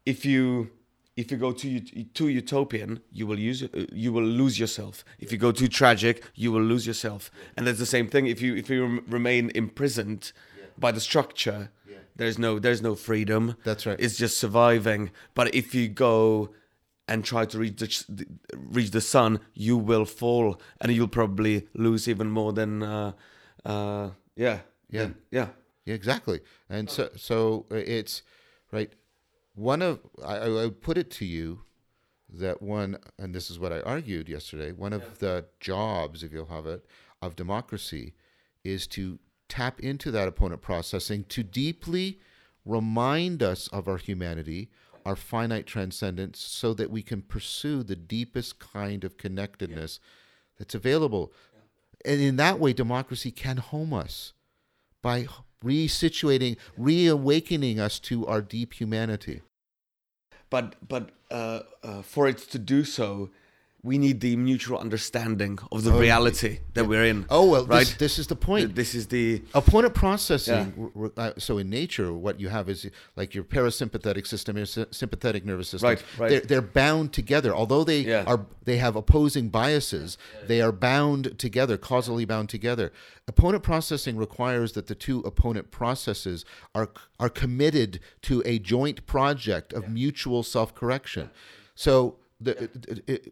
if you if you go too too utopian, you will use you will lose yourself. If you go too tragic, you will lose yourself. And that's the same thing. If you if you remain imprisoned by the structure, there's no there's no freedom. That's right. It's just surviving. But if you go and try to reach the reach the sun, you will fall, and you'll probably lose even more than uh, uh, yeah Yeah. than- yeah Yeah, exactly. And so, so uh, it's right. One of I, I would put it to you that one, and this is what I argued yesterday. One of the jobs, if you'll have it, of democracy, is to tap into that opponent processing to deeply remind us of our humanity, our finite transcendence, so that we can pursue the deepest kind of connectedness that's available. And in that way, democracy can home us by resituating, reawakening us to our deep humanity. But but uh, uh, for it to do so, we need the mutual understanding of the Oh, reality that we're in. Oh well, right. this, this is the point. This is the Opponent processing. r- r- uh, so in nature, what you have is like your parasympathetic system, your sympathetic nervous system. Right, right. They're, they're bound together. Although they Yeah. are, they have opposing biases. They are bound together, causally bound together. Opponent processing requires that the two opponent processes are are committed to a joint project of mutual self correction. So the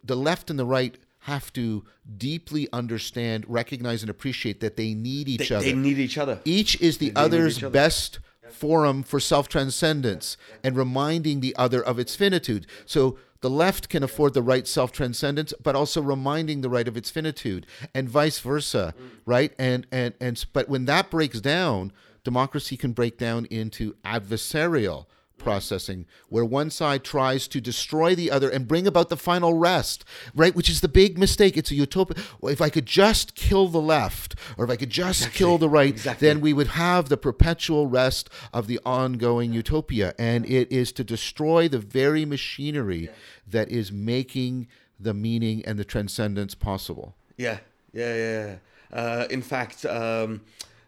the left and the right have to deeply understand, recognize, and appreciate that they need each they, other. they need each other. Each is the They- other's other. best forum for self transcendence and reminding the other of its finitude. So the left can afford the right self transcendence, but also reminding the right of its finitude, and vice versa, mm. right? And and and but when that breaks down, democracy can break down into adversarial processing where one side tries to destroy the other and bring about the final rest right? Which is the big mistake. It's a utopia. Well, if i could just kill the left or if i could just kill the right Exactly. then we would have the perpetual rest of the ongoing utopia. And it is to destroy the very machinery that is making the meaning and the transcendence possible. Yeah, yeah, yeah. yeah. Uh, in fact, um,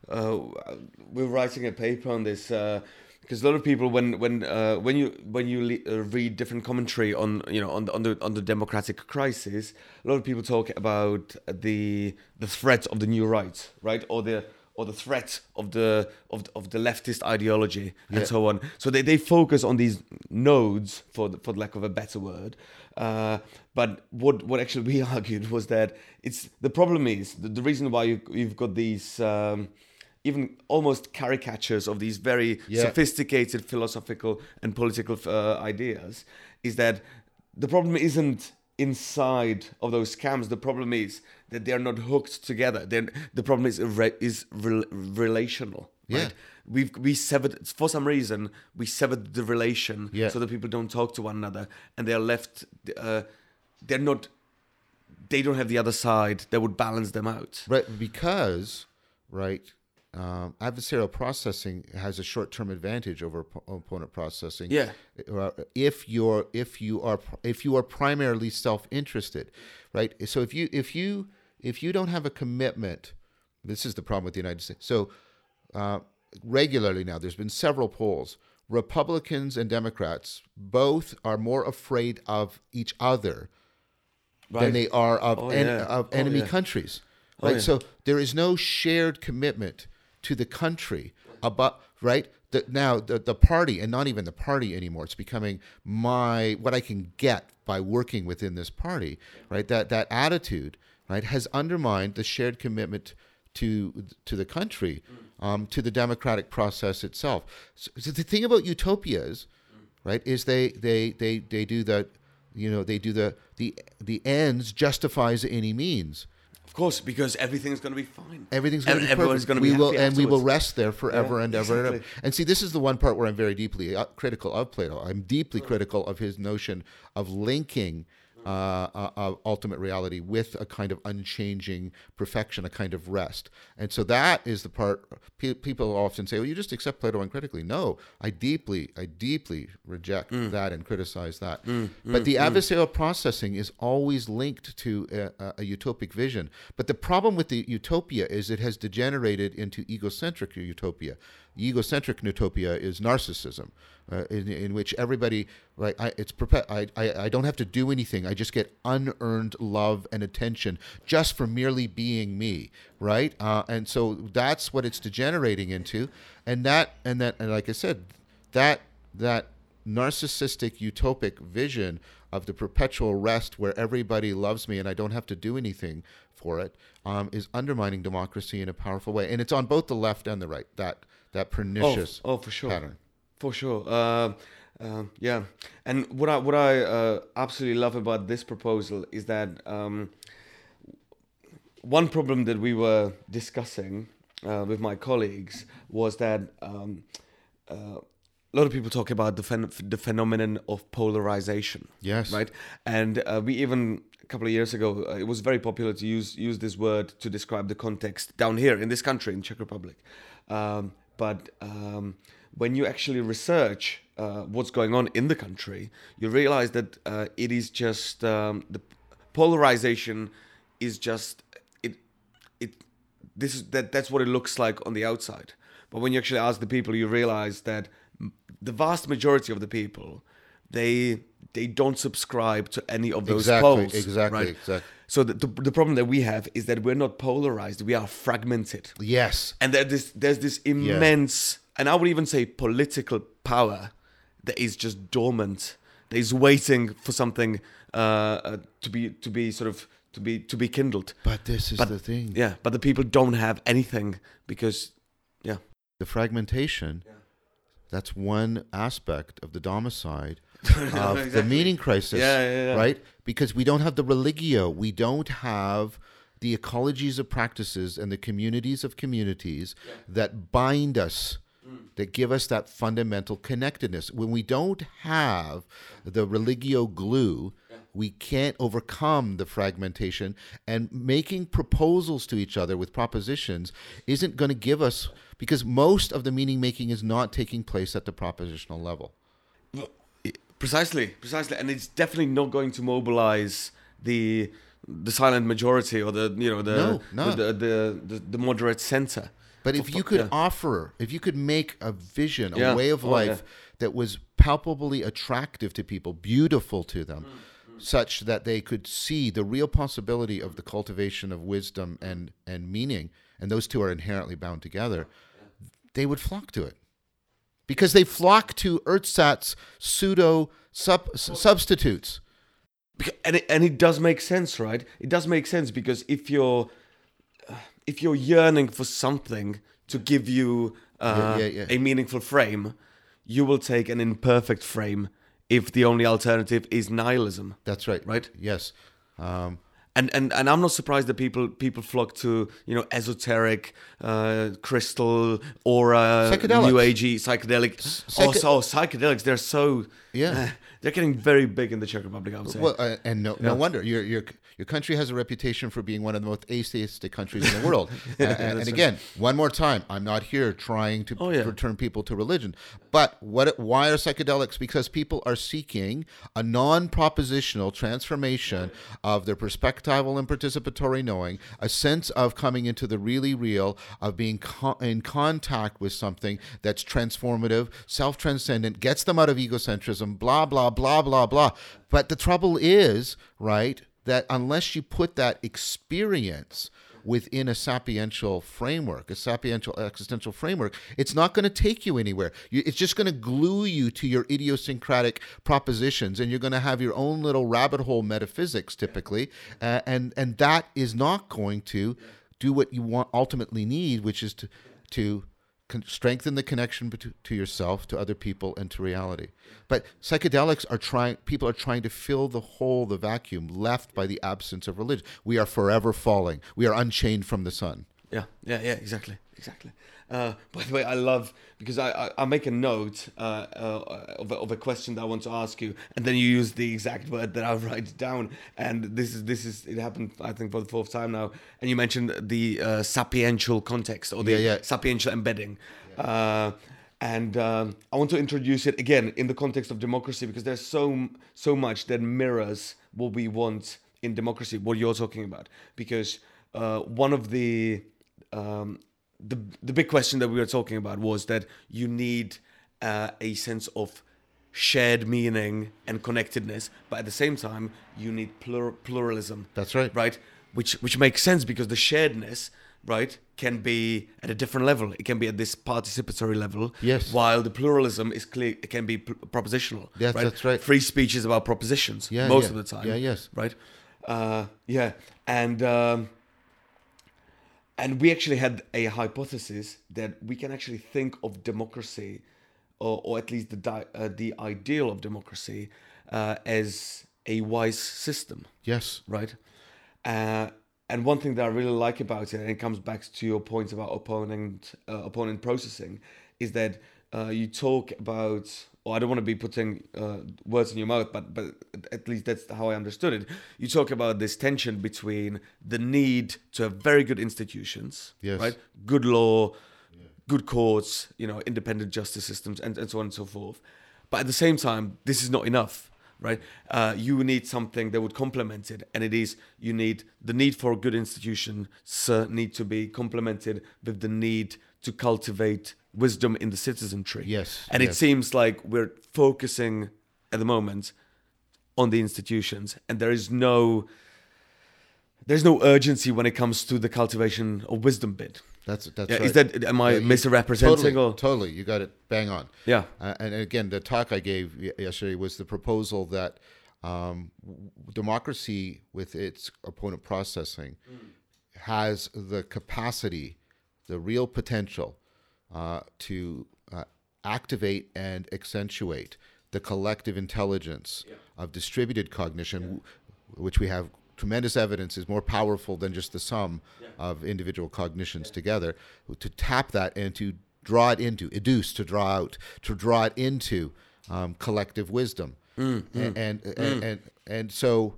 uh, we're writing a paper on this because a lot of people, when when uh, when you when you le- uh, read different commentary on you know on the, on the on the democratic crisis, a lot of people talk about the the threat of the new right, right, or the or the threat of the of, of the leftist ideology and so on. So they, they focus on these nodes for the, for lack of a better word. Uh, but what what actually we argued was that it's the problem is the, the reason why you, you've got these um, even almost caricatures of these very Yeah. sophisticated philosophical and political uh, ideas is that the problem isn't inside of those scams. The problem is that they're not hooked together. Then the problem is irre- is rel- relational. Yeah. Right? We've we severed for some reason we severed the relation Yeah. so that people don't talk to one another and they're left. Uh, they're not. They don't have the other side that would balance them out. Right, because right, um, adversarial processing has a short-term advantage over op- opponent processing. Yeah. Uh, if you're if you are if you are primarily self-interested, right? So if you if you if you don't have a commitment, this is the problem with the United States. So uh, regularly now, there's been several polls. Republicans and Democrats both are more afraid of each other than they are of, Oh, en- yeah. of Oh, enemy yeah. countries. Oh, Right. yeah. So there is no shared commitment to the country about right. The, now the the party and not even the party anymore. It's becoming my what I can get by working within this party. Right. That that attitude right has undermined the shared commitment to to the country, um, to the democratic process itself. So, so the thing about utopias, right, is they they they they do the, you know, they do the the the ends justifies any means. Of course, because everything's going to be fine. Everything's going to be everyone's perfect. gonna we be will, happy and we will rest there forever Yeah, and ever and ever. And see, this is the one part where I'm very deeply uh, critical of Plato. I'm deeply critical of his notion of linking uh, ultimate reality with a kind of unchanging perfection, a kind of rest. And so that is the part pe- people often say, "Well, you just accept Plato uncritically." No, I deeply, I deeply reject Mm. that and criticize that. but the adversarial processing is always linked to a, a, a utopic vision. But the problem with the utopia is it has degenerated into egocentric utopia. Egocentric utopia is narcissism, uh, in, in which everybody, right? I, it's I, I, I don't have to do anything. I just get unearned love and attention just for merely being me, right? Uh, and so that's what it's degenerating into, and that and that and like I said, that that narcissistic utopic vision of the perpetual rest where everybody loves me and I don't have to do anything for it um, is undermining democracy in a powerful way, and it's on both the left and the right. That that pernicious oh, for sure. pattern. For sure. Uh, uh, yeah. And what I what I uh, absolutely love about this proposal is that um, one problem that we were discussing uh, with my colleagues was that um, uh, a lot of people talk about the, phen- the phenomenon of polarization. Yes. Right. And uh, we even a couple of years ago, uh, it was very popular to use use this word to describe the context down here in this country, in Czech Republic. Um, but um, when you actually research uh, what's going on in the country, you realize that uh, it is just um, the polarization is just it it this is that that's what it looks like on the outside. But when you actually ask the people, you realize that the vast majority of the people they they don't subscribe to any of those Exactly, poles. exactly, right? exactly. So the, the, the problem that we have is that we're not polarized; we are fragmented Yes. and there's this there's this immense and i would even say political power that is just dormant that is waiting for something uh, uh, to be to be sort of to be to be kindled But this is But- the thing. yeah but the people don't have anything because yeah The fragmentation. That's one aspect of the domicide No, of the exactly. meaning crisis, Yeah, yeah, yeah. right? Because we don't have the religio, we don't have the ecologies of practices and the communities of communities that bind us, Mm. that give us that fundamental connectedness. When we don't have the religio glue, we can't overcome the fragmentation, and making proposals to each other with propositions isn't going to give us because most of the meaning making is not taking place at the propositional level. precisely precisely and it's definitely not going to mobilize the the silent majority or the you know the No, no. the, the, the the moderate center But if you could yeah. offer, if you could make a vision, a Yeah. way of Oh, life yeah. that was palpably attractive to people, beautiful to them, Mm, such that they could see the real possibility of the cultivation of wisdom and, and meaning and those two are inherently bound together, they would flock to it because they flock to ersatz pseudo sub- substitutes. and it, and it does make sense, right? It does make sense because if you're if you're yearning for something to give you uh, Yeah, yeah, yeah. a meaningful frame, you will take an imperfect frame if the only alternative is nihilism. That's right. Right. Yes. Um, And, and and I'm not surprised that people people flock to you know esoteric, uh, crystal, aura, new agey, psychedelic. psyche- oh, so psychedelics, they're so Yeah. uh, they're getting very big in the Czech Republic. I would say. Well, uh, and no, no wonder your your your country has a reputation for being one of the most atheistic countries in the world. And, and again, one more time, I'm not here trying to Oh, yeah. return people to religion, but what? Why are psychedelics? Because people are seeking a non-propositional transformation of their perspectival and participatory knowing, a sense of coming into the really real, of being co- in contact with something that's transformative, self-transcendent, gets them out of egocentrism, blah blah blah blah blah. But the trouble is, right, that unless you put that experience within a sapiential framework, a sapiential existential framework, it's not going to take you anywhere. You, it's just going to glue you to your idiosyncratic propositions, and you're going to have your own little rabbit hole metaphysics, typically, uh, and and that is not going to do what you want ultimately need, which is to to con- strengthen the connection bet- to yourself, to other people, and to reality. But psychedelics are trying. People are trying to fill the hole, the vacuum left by the absence of religion. We are forever falling. We are unchained from the sun. Yeah, yeah, yeah, exactly, exactly. Uh, by the way, I love because I, I, I make a note uh, uh, of, a, of a question that I want to ask you, and then you use the exact word that I write down. And this is this is it happened I think for the fourth time now. And you mentioned the uh, sapiential context or the Yeah, yeah. sapiential embedding. Uh, and um, I want to introduce it again in the context of democracy because there's so so much that mirrors what we want in democracy. What you're talking about, because uh, one of the um, the the big question that we were talking about was that you need uh, a sense of shared meaning and connectedness, but at the same time you need plur- pluralism. That's right. Right, which which makes sense because the sharedness, right, can be at a different level. It can be at this participatory level. Yes. While the pluralism is clear, it can be propositional. Yes, right? that's right. Free speech is about propositions Yeah, most yeah. of the time. Yeah, yes. Right. Uh, yeah, and. Um, and we actually had a hypothesis that we can actually think of democracy, or, or at least the di- uh, the ideal of democracy, uh, as a wise system, Yes. right? Uh, and one thing that I really like about it, and it comes back to your point about opponent uh, opponent processing, is that uh, you talk about. Or I don't want to be putting uh, words in your mouth, but but at least that's how I understood it. You talk about this tension between the need to have very good institutions, Yes. right, good law, good courts, you know, independent justice systems, and, and so on and so forth. But at the same time, this is not enough, right? Uh, you need something that would complement it, and it is you need the need for a good institution uh, need to be complemented with the need to cultivate wisdom in the citizenry. Yes, and it seems like we're focusing at the moment on the institutions, and there is no there's no urgency when it comes to the cultivation of wisdom bit. That's that's Yeah, right. is that am I Yeah, misrepresenting Totally, or totally. You got it bang on. yeah? Uh, and again, the talk I gave yesterday was the proposal that um, w- democracy, with its opponent processing, has the capacity, the real potential uh, to uh, activate and accentuate the collective intelligence of distributed cognition, w- which we have tremendous evidence is more powerful than just the sum of individual cognitions together. To tap that and to draw it into, educe, to draw out, to draw it into um, collective wisdom. And, and, and, and, and so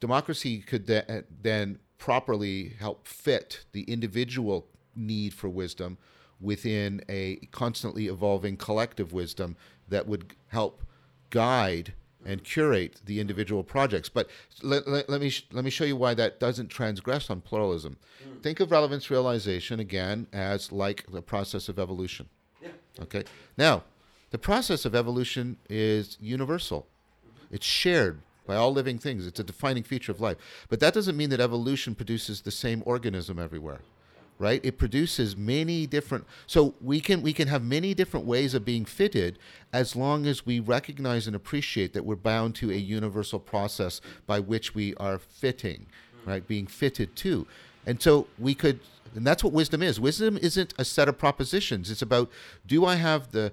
democracy could th- then properly help fit the individual need for wisdom within a constantly evolving collective wisdom that would help guide and curate the individual projects. But let, let, let me sh- let me show you why that doesn't transgress on pluralism. Hmm. Think of relevance realization again as like the process of evolution. Yeah. Okay. Now, the process of evolution is universal. Mm-hmm. It's shared by all living things. It's a defining feature of life. But that doesn't mean that evolution produces the same organism everywhere. Right? It produces many different. So we can we can have many different ways of being fitted, as long as we recognize and appreciate that we're bound to a universal process by which we are fitting, mm. right? Being fitted to, and so we could. And that's what wisdom is. Wisdom isn't a set of propositions. It's about do I have the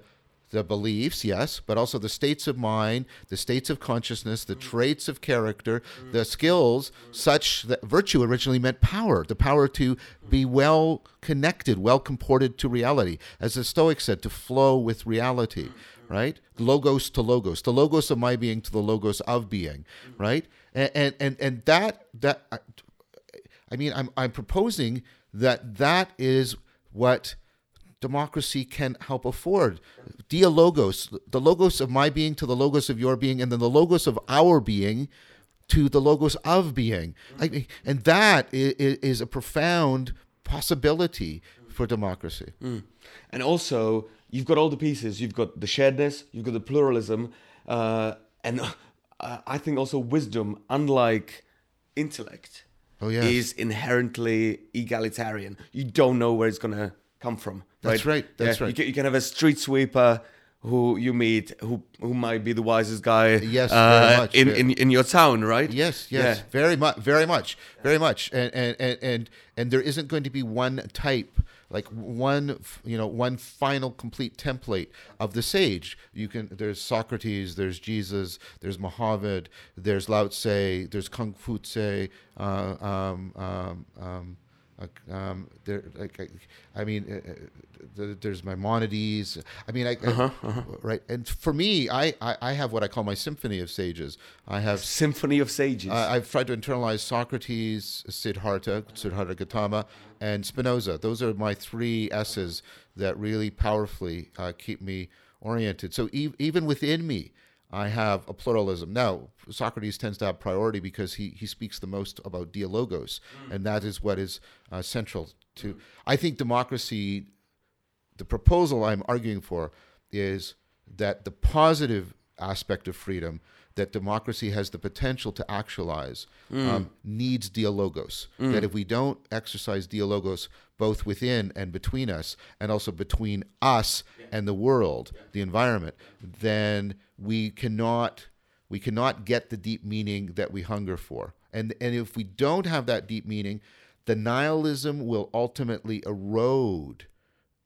the beliefs, yes, but also the states of mind, the states of consciousness, the mm. traits of character, mm. the skills, such that virtue originally meant power, the power to be mm. well connected, well comported to reality. As the Stoics said, to flow with reality, right? Logos to logos, the logos of my being to the logos of being, right? And and and, and that that I mean, I'm I'm proposing that that is what democracy can help afford. Dia logos, the logos of my being to the logos of your being, and then the logos of our being to the logos of being. I, and that is, is, a profound possibility for democracy. Mm. And also, you've got all the pieces. You've got the sharedness, you've got the pluralism, uh, and uh, I think also wisdom, unlike intellect, oh, yes. is inherently egalitarian. You don't know where it's going to come from. That's right. That's yeah, right. You can, you can have a street sweeper who you meet who who might be the wisest guy yes uh, much, in, in in your town right yes yes yeah. very much very much very much and, and and and and there isn't going to be one type like one you know one final complete template of the sage you can there's socrates there's jesus there's muhammad there's lao tse there's kung fu tse uh, um, um, um, um, there, like, I, I mean, uh, uh there's Maimonides. I mean, I, uh-huh, uh-huh. right. And for me, I, I, I, have what I call my symphony of sages. I have symphony of sages. I've tried to internalize Socrates, Siddhartha, Siddhartha Gautama, and Spinoza. Those are my three S's that really powerfully uh, keep me oriented. So e- even within me, I have a pluralism. Now, Socrates tends to have priority because he, he speaks the most about dialogos, mm. and that is what is uh, central to. I think democracy, the proposal I'm arguing for is that the positive aspect of freedom that democracy has the potential to actualize mm. um, needs dialogos. Mm. That if we don't exercise dialogos both within and between us, and also between us yeah. and the world, yeah. the environment, then we cannot we cannot get the deep meaning that we hunger for. And and if we don't have that deep meaning, the nihilism will ultimately erode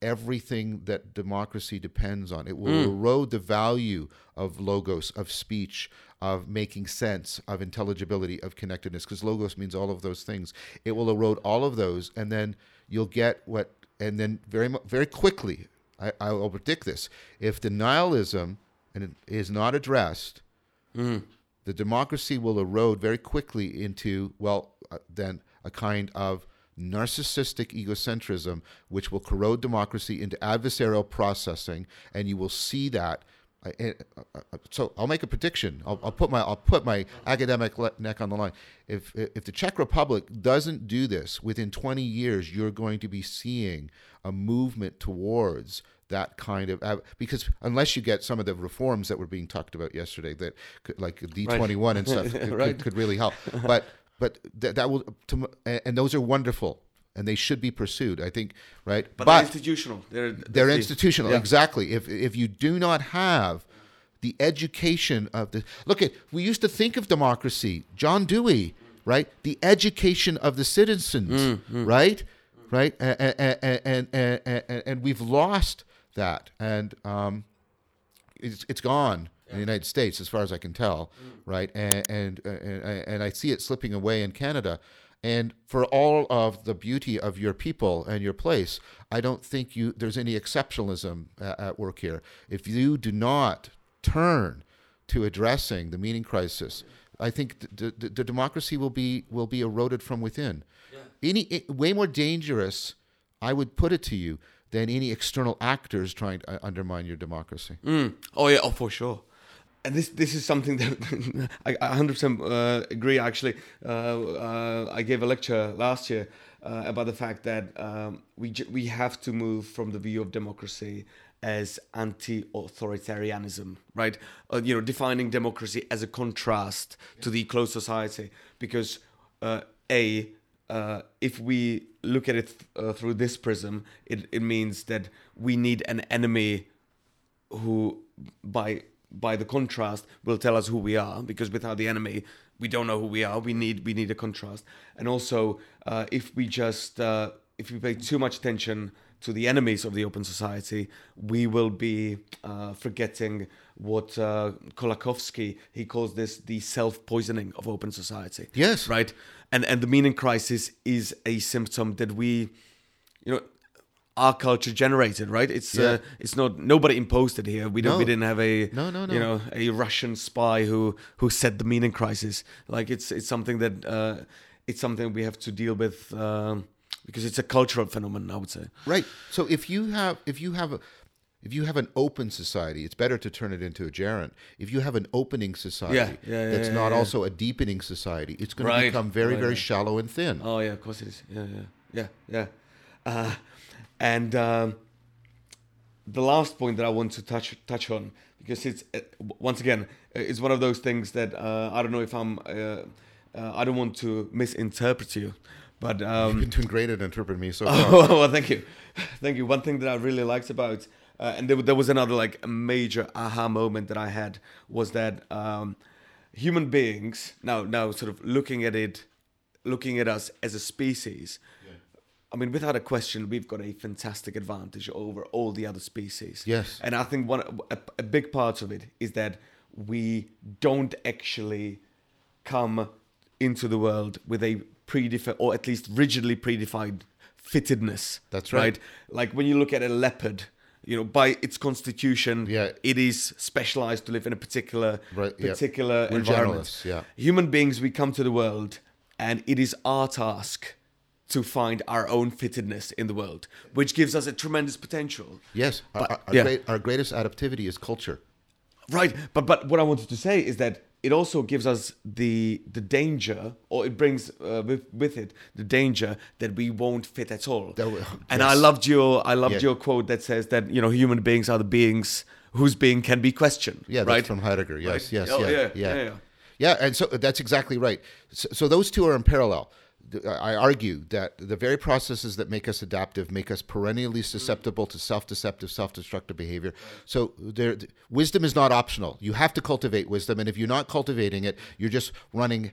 everything that democracy depends on. It will mm. erode the value of logos, of speech, of making sense, of intelligibility, of connectedness, because logos means all of those things. It will erode all of those, and then you'll get what, and then very very quickly, I, I will predict this: if the nihilism and it is not addressed, mm. the democracy will erode very quickly into, well, uh, then a kind of narcissistic egocentrism, which will corrode democracy into adversarial processing, and you will see that. Uh, uh, so I'll make a prediction. I'll, I'll, put my I'll put my academic neck on the line. If if the Czech Republic doesn't do this within 20 years, you're going to be seeing a movement towards that kind of because unless you get some of the reforms that were being talked about yesterday that could, like D21 right. and stuff could, right. could, could, really help but but that, that will to, and those are wonderful and they should be pursued I think right? But, but they're institutional. They're, they're, institutional yeah. exactly. If if you do not have the education of the look at we used to think of democracy John Dewey right? The education of the citizens mm, mm. right? Right? And and, and and, and and we've lost that, and um, it's it's gone yeah. in the United States as far as I can tell, mm. right? And and, and and I see it slipping away in Canada. And for all of the beauty of your people and your place, I don't think you there's any exceptionalism at, at work here. If you do not turn to addressing the meaning crisis, I think the, the, the democracy will be will be eroded from within. Yeah. Any way more dangerous, I would put it to you, than any external actors trying to uh, undermine your democracy. Mm. Oh yeah, oh for sure. And this this is something that I 100% uh, agree. Actually, uh, uh, I gave a lecture last year uh, about the fact that um, we we have to move from the view of democracy as anti-authoritarianism, right? Uh, you know, defining democracy as a contrast to the closed society, because a uh, if we look at it uh, through this prism, it, it means that we need an enemy who, by by the contrast, will tell us who we are. Because without the enemy, we don't know who we are. We need we need a contrast. And also, uh, if we just uh, if we pay too much attention to the enemies of the open society, we will be uh, forgetting what uh, Kolakowski he calls this the self-poisoning of open society. Yes. right. And and the meaning crisis is a symptom that we, you know, our culture generated. Right. It's Yeah. uh, it's not nobody imposed it here. We don't. No. We didn't have a No, no, no. you know a Russian spy who who set the meaning crisis. Like it's it's something that uh, it's something we have to deal with. Um, because it's a cultural phenomenon, I would say. Right. So if you have if you have a if you have an open society, it's better to turn it into a gerund. If you have an opening society Yeah, yeah, yeah, that's yeah, not also a deepening society, it's going Right, to become very, right, very right. shallow and thin. Oh yeah, of course it is. Yeah, yeah, yeah, yeah. Uh, and um, the last point that I want to touch touch on because it's uh, once again uh, it's one of those things that uh, I don't know if I'm uh, uh, I don't want to misinterpret you, but um, You've been doing great at interpreting me so far. Oh, well, thank you, thank you. One thing that I really liked about, uh, and there, there was another like major aha moment that I had was that um, human beings now now sort of looking at it, looking at us as a species. I mean, without a question, we've got a fantastic advantage over all the other species. Yes. and I think one a, a big part of it is that we don't actually come into the world with a predefined or at least rigidly predefined fittedness. That's right. Like when you look at a leopard, you know, by its constitution, Yeah. it is specialized to live in a particular Right, particular We're environment. yeah. Human beings, we come to the world, and it is our task to find our own fittedness in the world, which gives us a tremendous potential. Yes. Our, But- our, our yeah. great, our greatest adaptivity is culture. Right, but but what I wanted to say is that it also gives us the the danger, or it brings uh, with with it the danger that we won't fit at all. We- and yes. I loved your I loved Yeah. your quote that says that you know human beings are the beings whose being can be questioned. Yeah, that's right from Heidegger. Yes, Right. yes, Oh, yeah, yeah, yeah, yeah, yeah. Yeah, and so that's exactly right. So, so those two are in parallel. I argue that the very processes that make us adaptive make us perennially susceptible to self-deceptive, self-destructive behavior. So there, wisdom is not optional. You have to cultivate wisdom, and if you're not cultivating it, you're just running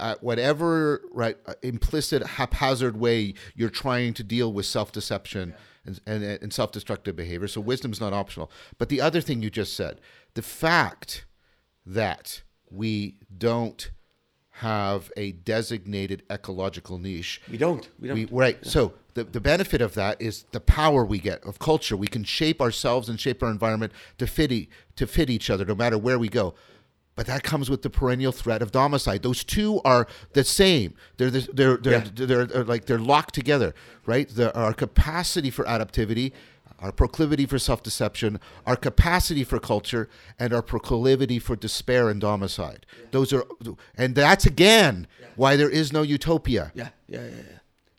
at whatever right uh, implicit haphazard way you're trying to deal with self-deception and, and, and self-destructive behavior. So wisdom is not optional. But the other thing you just said, the fact that we don't have a designated ecological niche We don't. We don't. we, right. So the, the benefit of that is the power we get of culture. We can shape ourselves and shape our environment to fit e- to fit each other, no matter where we go. But that comes with the perennial threat of domicide. Those two are the same. They're the, they're they're, Yeah. they're they're like they're locked together, right? The, our capacity for adaptivity, our proclivity for self-deception, our capacity for culture, and our proclivity for despair and domicide. Those are, and that's again why there is no utopia. yeah, yeah, yeah, yeah.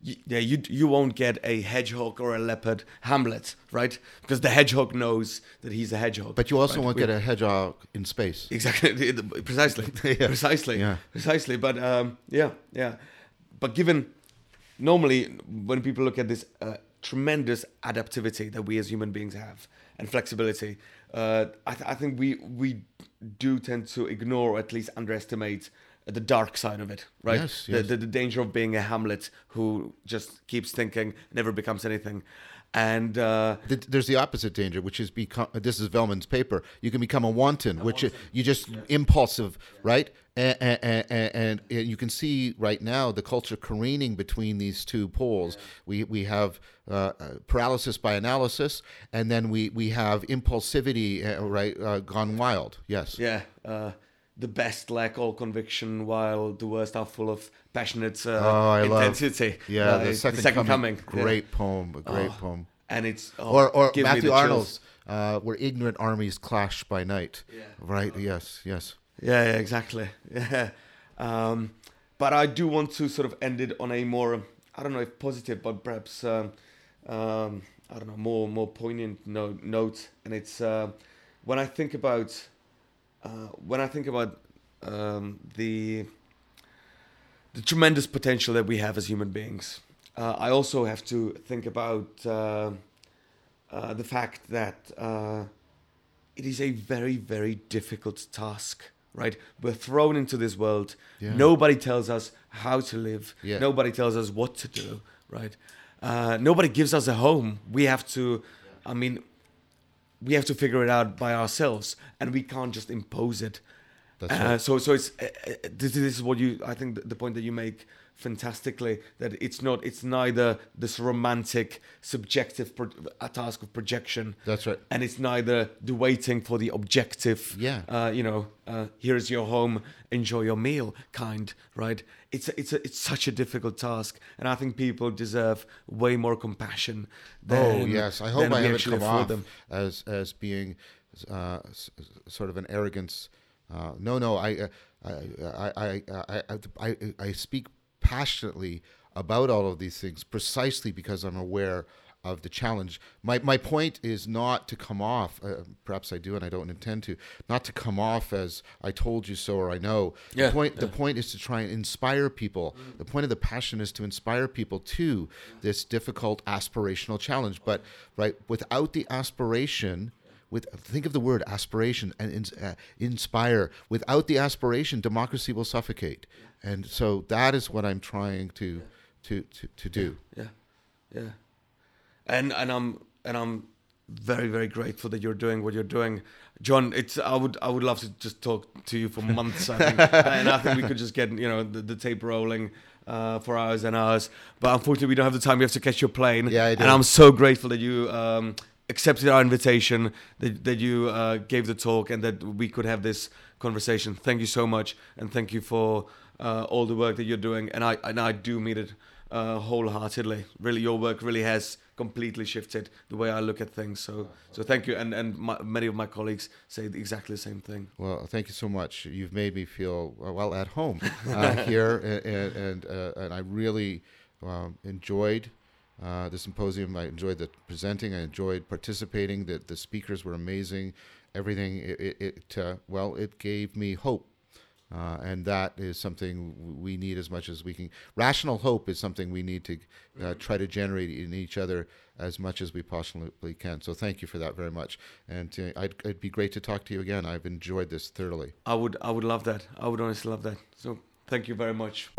You, yeah, you you won't get a hedgehog or a leopard Hamlet, right? Because the hedgehog knows that he's a hedgehog. But you also right? won't We- get a hedgehog in space. Exactly, precisely, Yeah. precisely, Yeah. precisely. But um, yeah, yeah. But given normally when people look at this uh, tremendous adaptivity that we as human beings have and flexibility, uh, I, th- I think we we do tend to ignore or at least underestimate the dark side of it, right? Yes, The, the, the danger of being a Hamlet who just keeps thinking, never becomes anything, and. Uh, Th- There's the opposite danger, which is become. This is Velleman's paper. You can become a wanton, which you just impulsive, right? And, and, and, and you can see right now the culture careening between these two poles. We we have uh, uh, paralysis by analysis, and then we we have impulsivity, uh, right, uh, gone wild. Yes. Yeah, uh, the best lack all conviction, while the worst are full of passionate uh, Oh, I love- intensity. Yeah, Uh, the second, coming, yeah. Great poem. A great Oh, poem. And it's oh, or or Matthew. Arnold's, uh, where ignorant armies clash by night. Yeah. Right. Yes. Yes. Yeah, yeah, exactly. Yeah. Um, but I do want to sort of end it on a more, I don't know if positive, but perhaps, um, um, I don't know, more more poignant no- note. And it's uh, when I think about uh, when I think about um, the the tremendous potential that we have as human beings. Uh, I also have to think about uh, uh, the fact that uh, it is a very, very difficult task. Right, we're thrown into this world. Yeah. Nobody tells us how to live. Yeah. Nobody tells us what to do. Right, uh, nobody gives us a home. We have to. I mean, we have to figure it out by ourselves, and we can't just impose it. That's Uh, right. so, so it's uh, uh, this, this is what you. I think the, the point that you make fantastically that it's not. It's neither this romantic, subjective pro- a task of projection, That's right. and it's neither the waiting for the objective. Yeah. Uh, you know, uh, here's your home, enjoy your meal, kind. Right. It's a, it's a, it's such a difficult task, and I think people deserve way more compassion. Than, oh yes, I hope I haven't come off them. as as being uh, s- sort of an arrogance. Uh, no, no, I, uh, I, I, I, I, I, I, I speak passionately about all of these things precisely because I'm aware of the challenge. My my point is not to come off. Uh, perhaps I do, and I don't intend to. Not to come off as I told you so or I know. Yeah, The point. The point is to try and inspire people. The point of the passion is to inspire people to this difficult aspirational challenge. But right, without the aspiration, with think of the word aspiration and uh, inspire. Without the aspiration, democracy will suffocate. And so that is what I'm trying to to to, to do. Yeah, yeah, and and I'm and I'm very very grateful that you're doing what you're doing, John. It's I would I would love to just talk to you for months. I think, and I think we could just get you know the, the tape rolling. Uh, for hours and hours, but unfortunately we don't have the time. We have to catch your plane. Yeah, I do. and I'm so grateful that you um, accepted our invitation, that that you uh, gave the talk, and that we could have this conversation. Thank you so much, and thank you for uh, all the work that you're doing. And I and I do mean it uh, wholeheartedly. Really, your work really has completely shifted the way I look at things. So so thank you. And and my, many of my colleagues say exactly the same thing. Well, thank you so much. You've made me feel uh, well at home uh, here, and and, uh, and I really um, enjoyed uh, the symposium. I enjoyed the presenting. I enjoyed participating. The the speakers were amazing. Everything it, it, it uh, well, it gave me hope. Uh, and that is something we need as much as we can. Rational hope is something we need to uh, try to generate in each other as much as we possibly can. So thank you for that very much. And uh, I'd, it'd be great to talk to you again. I've enjoyed this thoroughly. I would I would love that. I would honestly love that. So thank you very much.